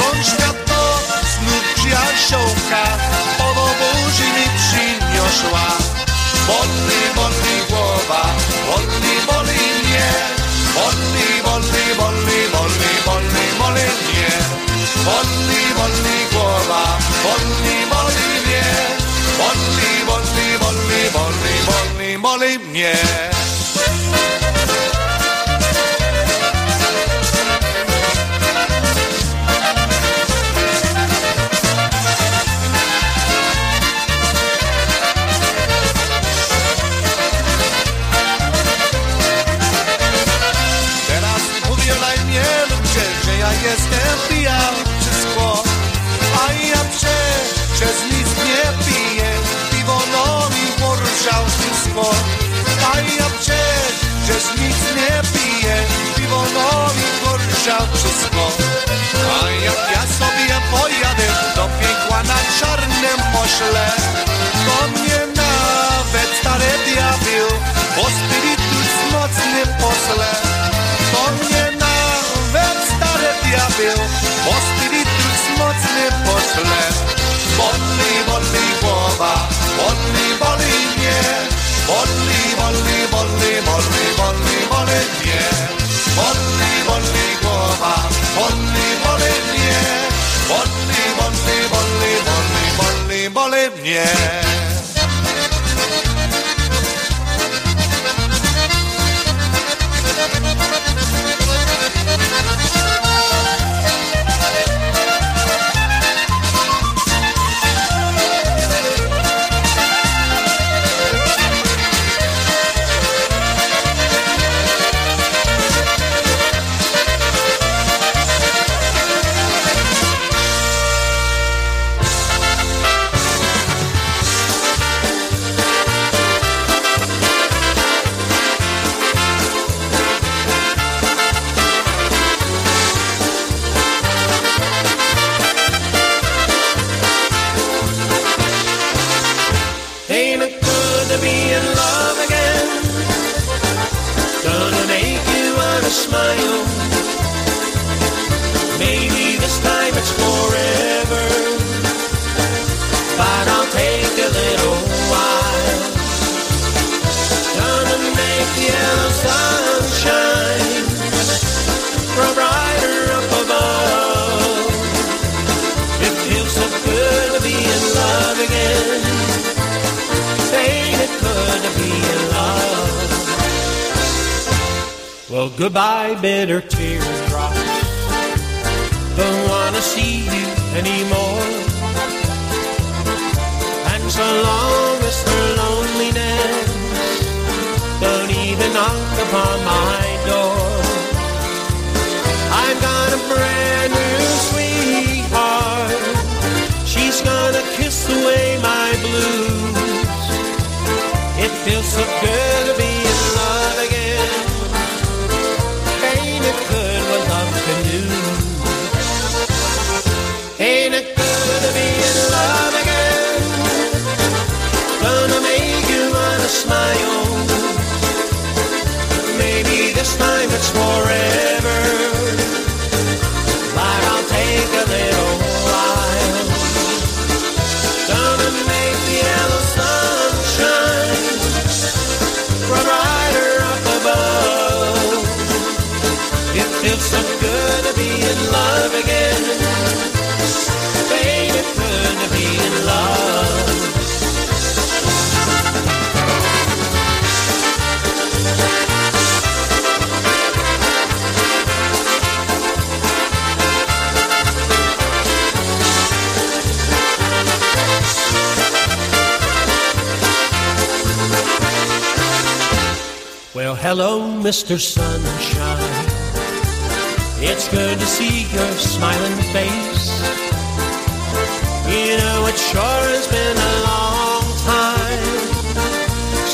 Rączka to znów przyjaciółka, po domu mi przyniosła. Boli, boli głowa, boli, boli mollinie, molli, molli, molli, molli, molli, molinie, molli, molli głowa, molli, molli mnie, molli, molli, molli, molli, molli, molli mnie. jestem pijany przez szkło A ja prze, przez nic nie piję. Piwo no mi poruszał wszystko A ja prze, przez nic nie piję. Piwo no mi poruszał wszystko. A jak ja sobie pojadę Do piekła na czarnym pośle. To mnie nawet stary diabeł Bo spirytus mocny posle. zjavil, ostrý tus moc nepošle. Bolí, bolí głowa, bolí, bolí mnie, bolí, bolí, bolí, bolí, bolí, bolí mnie. Bolí, bolí głowa, bolí, bolí mnie, bolí, bolí, bolí, bolí, bolí, bolí mnie. Goodbye, bitter teardrops. Don't wanna see you anymore. It's forever. But I'll take a little while. Gonna make the yellow sunshine grow brighter up above. It feels so good to be in love again. Hello, Mr. Sunshine. It's good to see your smiling face. You know, it sure has been a long time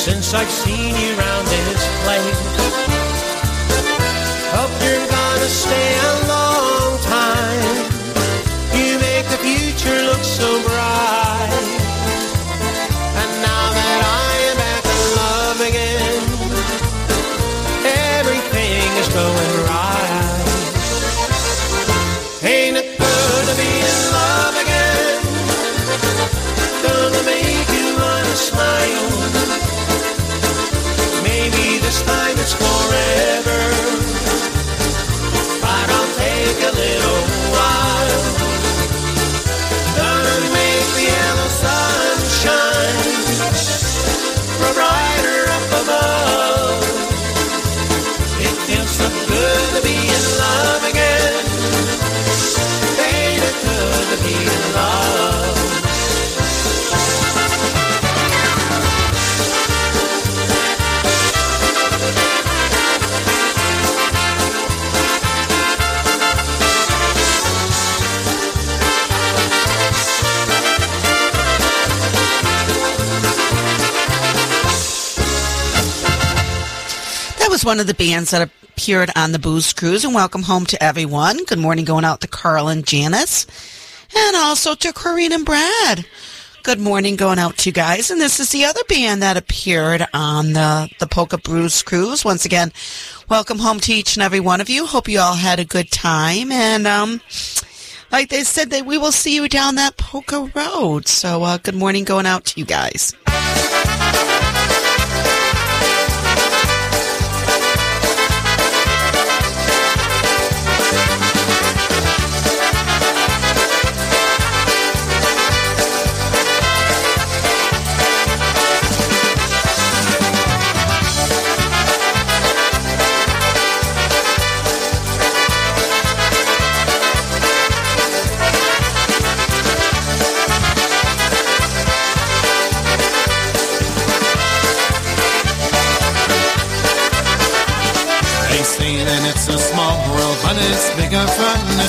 since I've seen you around this place. Hope you're gonna stay a one of the bands that appeared on the Booze Cruise. And welcome home to everyone. Good morning going out to Carl and Janice. And also to Corinne and Brad. Good morning going out to you guys. And this is the other band that appeared on the, the Polka Blues Cruise. Once again, welcome home to each and every one of you. Hope you all had a good time. And, um, like they said, that we will see you down that Polka Road. So, uh, good morning going out to you guys.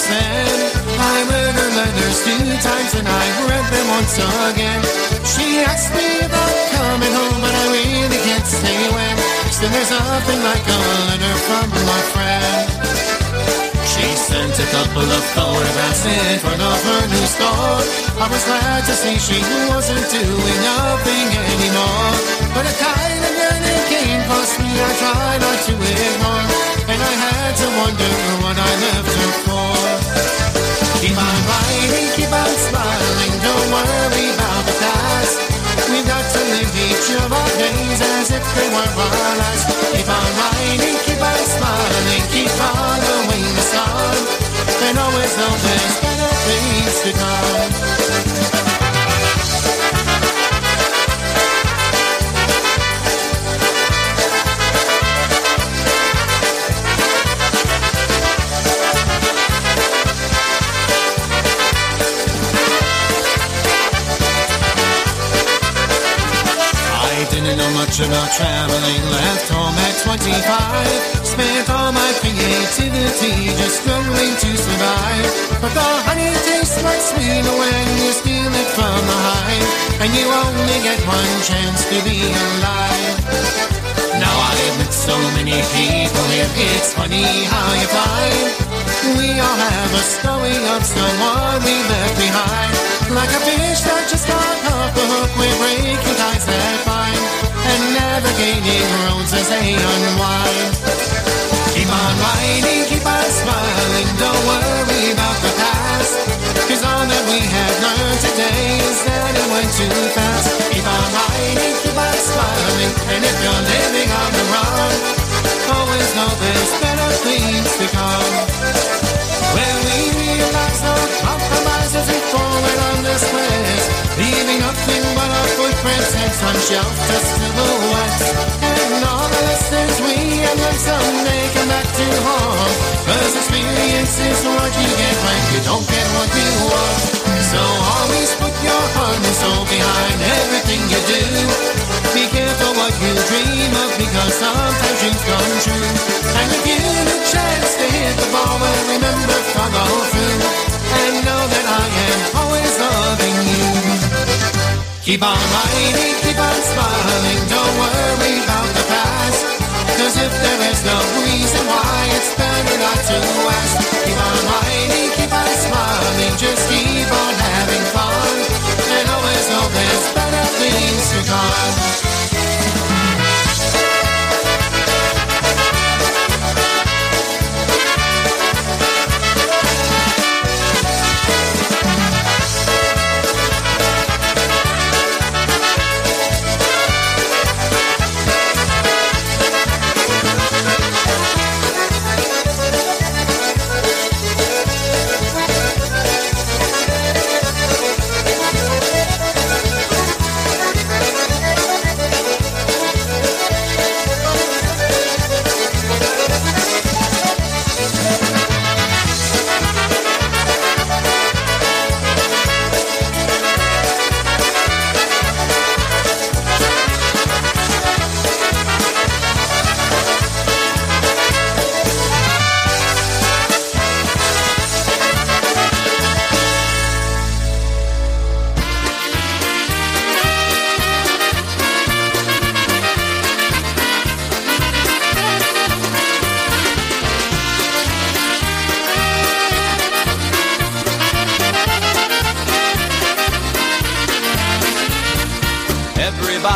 Sand. I read her letters two times and I read them once again. She asked me about coming home, but I really can't say when. Still, there's nothing like a letter from my friend. She sent a couple of photographs in front of her new store. I was glad to see she wasn't doing nothing anymore. But a kind of yearning came past me, I tried not to ignore. And I to wonder what I left her for. Keep on writing, keep on smiling, don't worry about the past. We've got to live each of our days as if they were our last. Keep on writing, keep on smiling, keep following the sun. And always know there's better things to come. Much about traveling, left home at 25. Spent all my creativity just struggling to survive. But the honey tastes like sweet when you steal it from the hive. And you only get one chance to be alive. Now I've met so many people here, it's funny how you find. We all have a story of someone we left behind. Like a fish that just got off the hook, we're breaking ties that bind. And navigating roads as they unwind. Keep on riding, keep on smiling, don't worry about the past. Cause all that we have learned today is that it went too fast. Keep on riding, keep on smiling, and if you're living on the run, always know there's better things to come. When we realize no compromise we forward on this quest, leaving nothing but our footprints and some. And all the lessons we have learned someday come back to experience is what you get when you don't get what you want. So always put your heart and soul behind everything you do. Be careful what you dream of because sometimes dreams come true. And if you chance to hit the ball, well remember follow through. And know that I am always loving you. Keep on riding, keep on smiling, don't worry about the past. Cause if there is no reason why, it's better not to ask. Keep on riding, keep on smiling, just keep on having fun. And always know there's better things to come.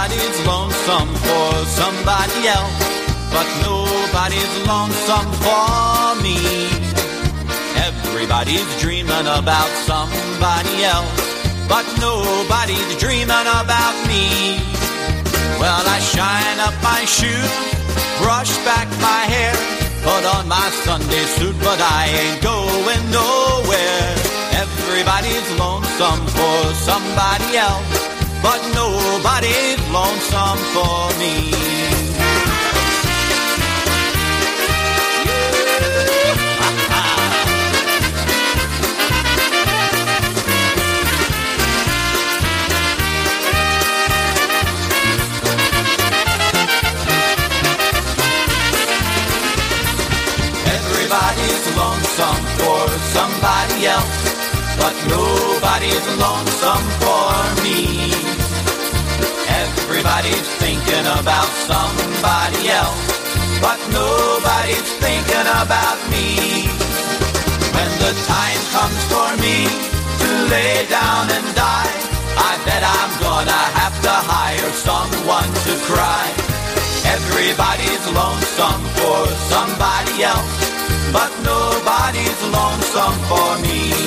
Lonesome for somebody else, but nobody's lonesome for me. Everybody's dreaming about somebody else, but nobody's dreaming about me. Well, I shine up my shoes, brush back my hair, put on my Sunday suit, but I ain't going nowhere. Everybody's lonesome for somebody else, but nobody's lonesome for me. Lonesome for somebody else, but nobody's lonesome for me. Everybody's thinking about somebody else, but nobody's thinking about me. When the time comes for me to lay down and die, I bet I'm gonna have to hire someone to cry. Everybody's lonesome for somebody else, but nobody's lonesome for me.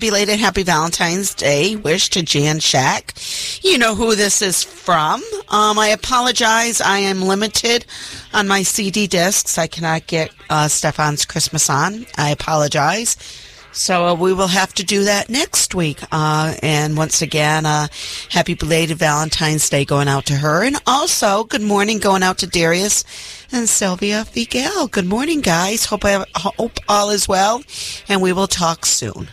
Belated happy Valentine's Day wish to Jan Shack. You know who this is from. Um, I apologize. I am limited on my CD discs. I cannot get uh, Stefan's Christmas on. I apologize. So uh, we will have to do that next week. Uh, and once again, uh, happy belated Valentine's Day going out to her. And also, good morning going out to Darius and Sylvia Figel. Good morning, guys. Hope, I, hope all is well. And we will talk soon.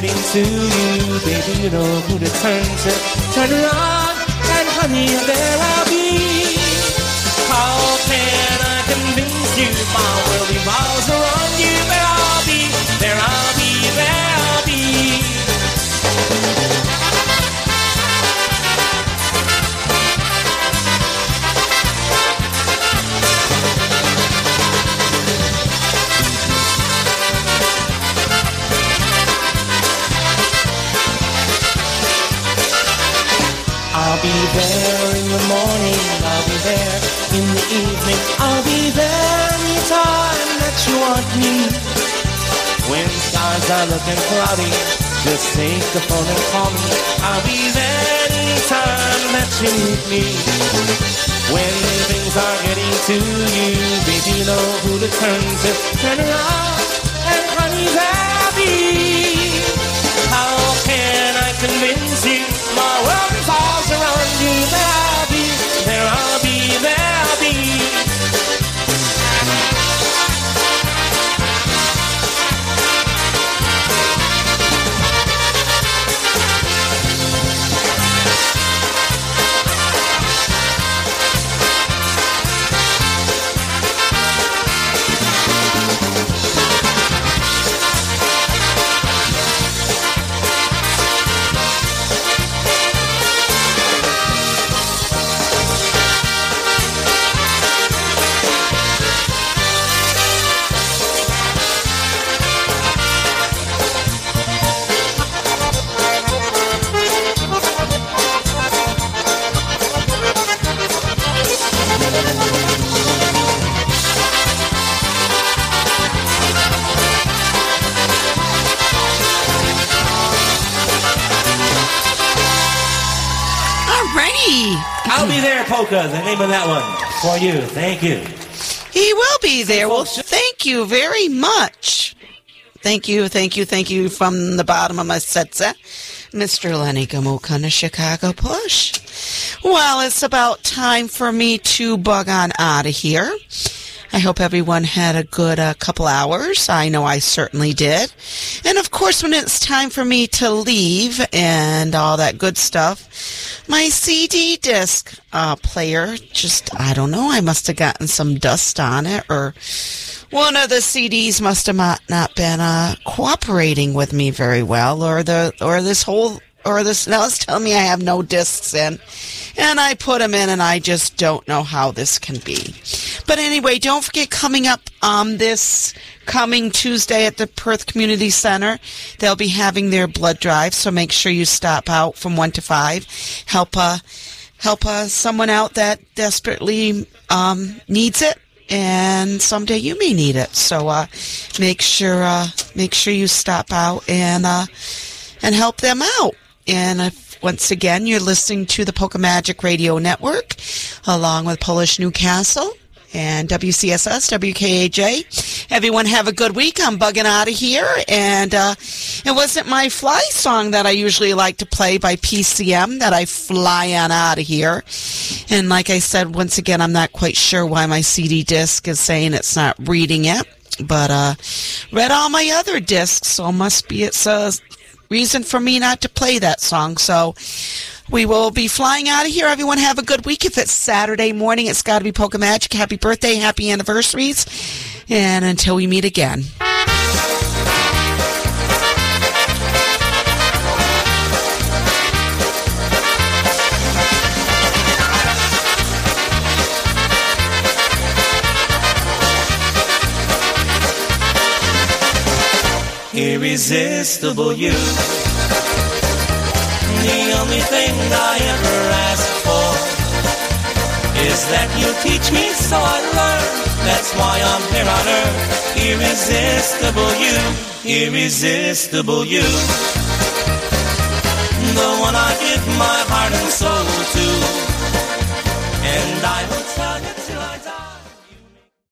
Getting to you, baby, you know who to turn to. Turn around, and honey, there I'll be. How can I convince you my world revolves around you? You want me. When stars are looking cloudy, just take the phone and call me. I'll be there anytime that you need me. When things are getting to you, baby, you know who to turn to. Turn around and honey, That one. For you. Thank you. He will be there. Well, thank you very much. Thank you, thank you, thank you from the bottom of my setsa, Mr. Lenny Gomulka and Chicago Push. Well, it's about time for me to bug on out of here. I hope everyone had a good uh, couple hours. I know I certainly did. And of course, when it's time for me to leave and all that good stuff, my CD disc. Uh, player just, I don't know, I must have gotten some dust on it or one of the CDs must have not, not been uh, cooperating with me very well or the, or this whole or this now telling me I have no discs in. And I put them in and I just don't know how this can be. But anyway, don't forget coming up um, this coming Tuesday at the Perth Community Center, they'll be having their blood drive, so make sure you stop out from 1 to 5. Help uh, help uh, someone out that desperately um, needs it and someday you may need it. So uh, make sure uh, make sure you stop out and uh, and help them out. And once again, you're listening to the Polka Magic Radio Network, along with Polish Newcastle and WCSS, WKAJ. Everyone have a good week. I'm bugging out of here. And uh, it wasn't my fly song that I usually like to play by PCM that I fly on out of here. And like I said, once again, I'm not quite sure why my CD disc is saying it's not reading it. But uh, read all my other discs, so must be it's a reason for me not to play that song. So we will be flying out of here. Everyone have a good week. If it's Saturday morning, it's got to be Polka Magic. Happy birthday, happy anniversaries. And until we meet again. Irresistible you. The only thing I ever ask for is that you teach me so I learn. That's why I'm here on earth. Irresistible you, irresistible you. The one I give my heart and soul to. And I will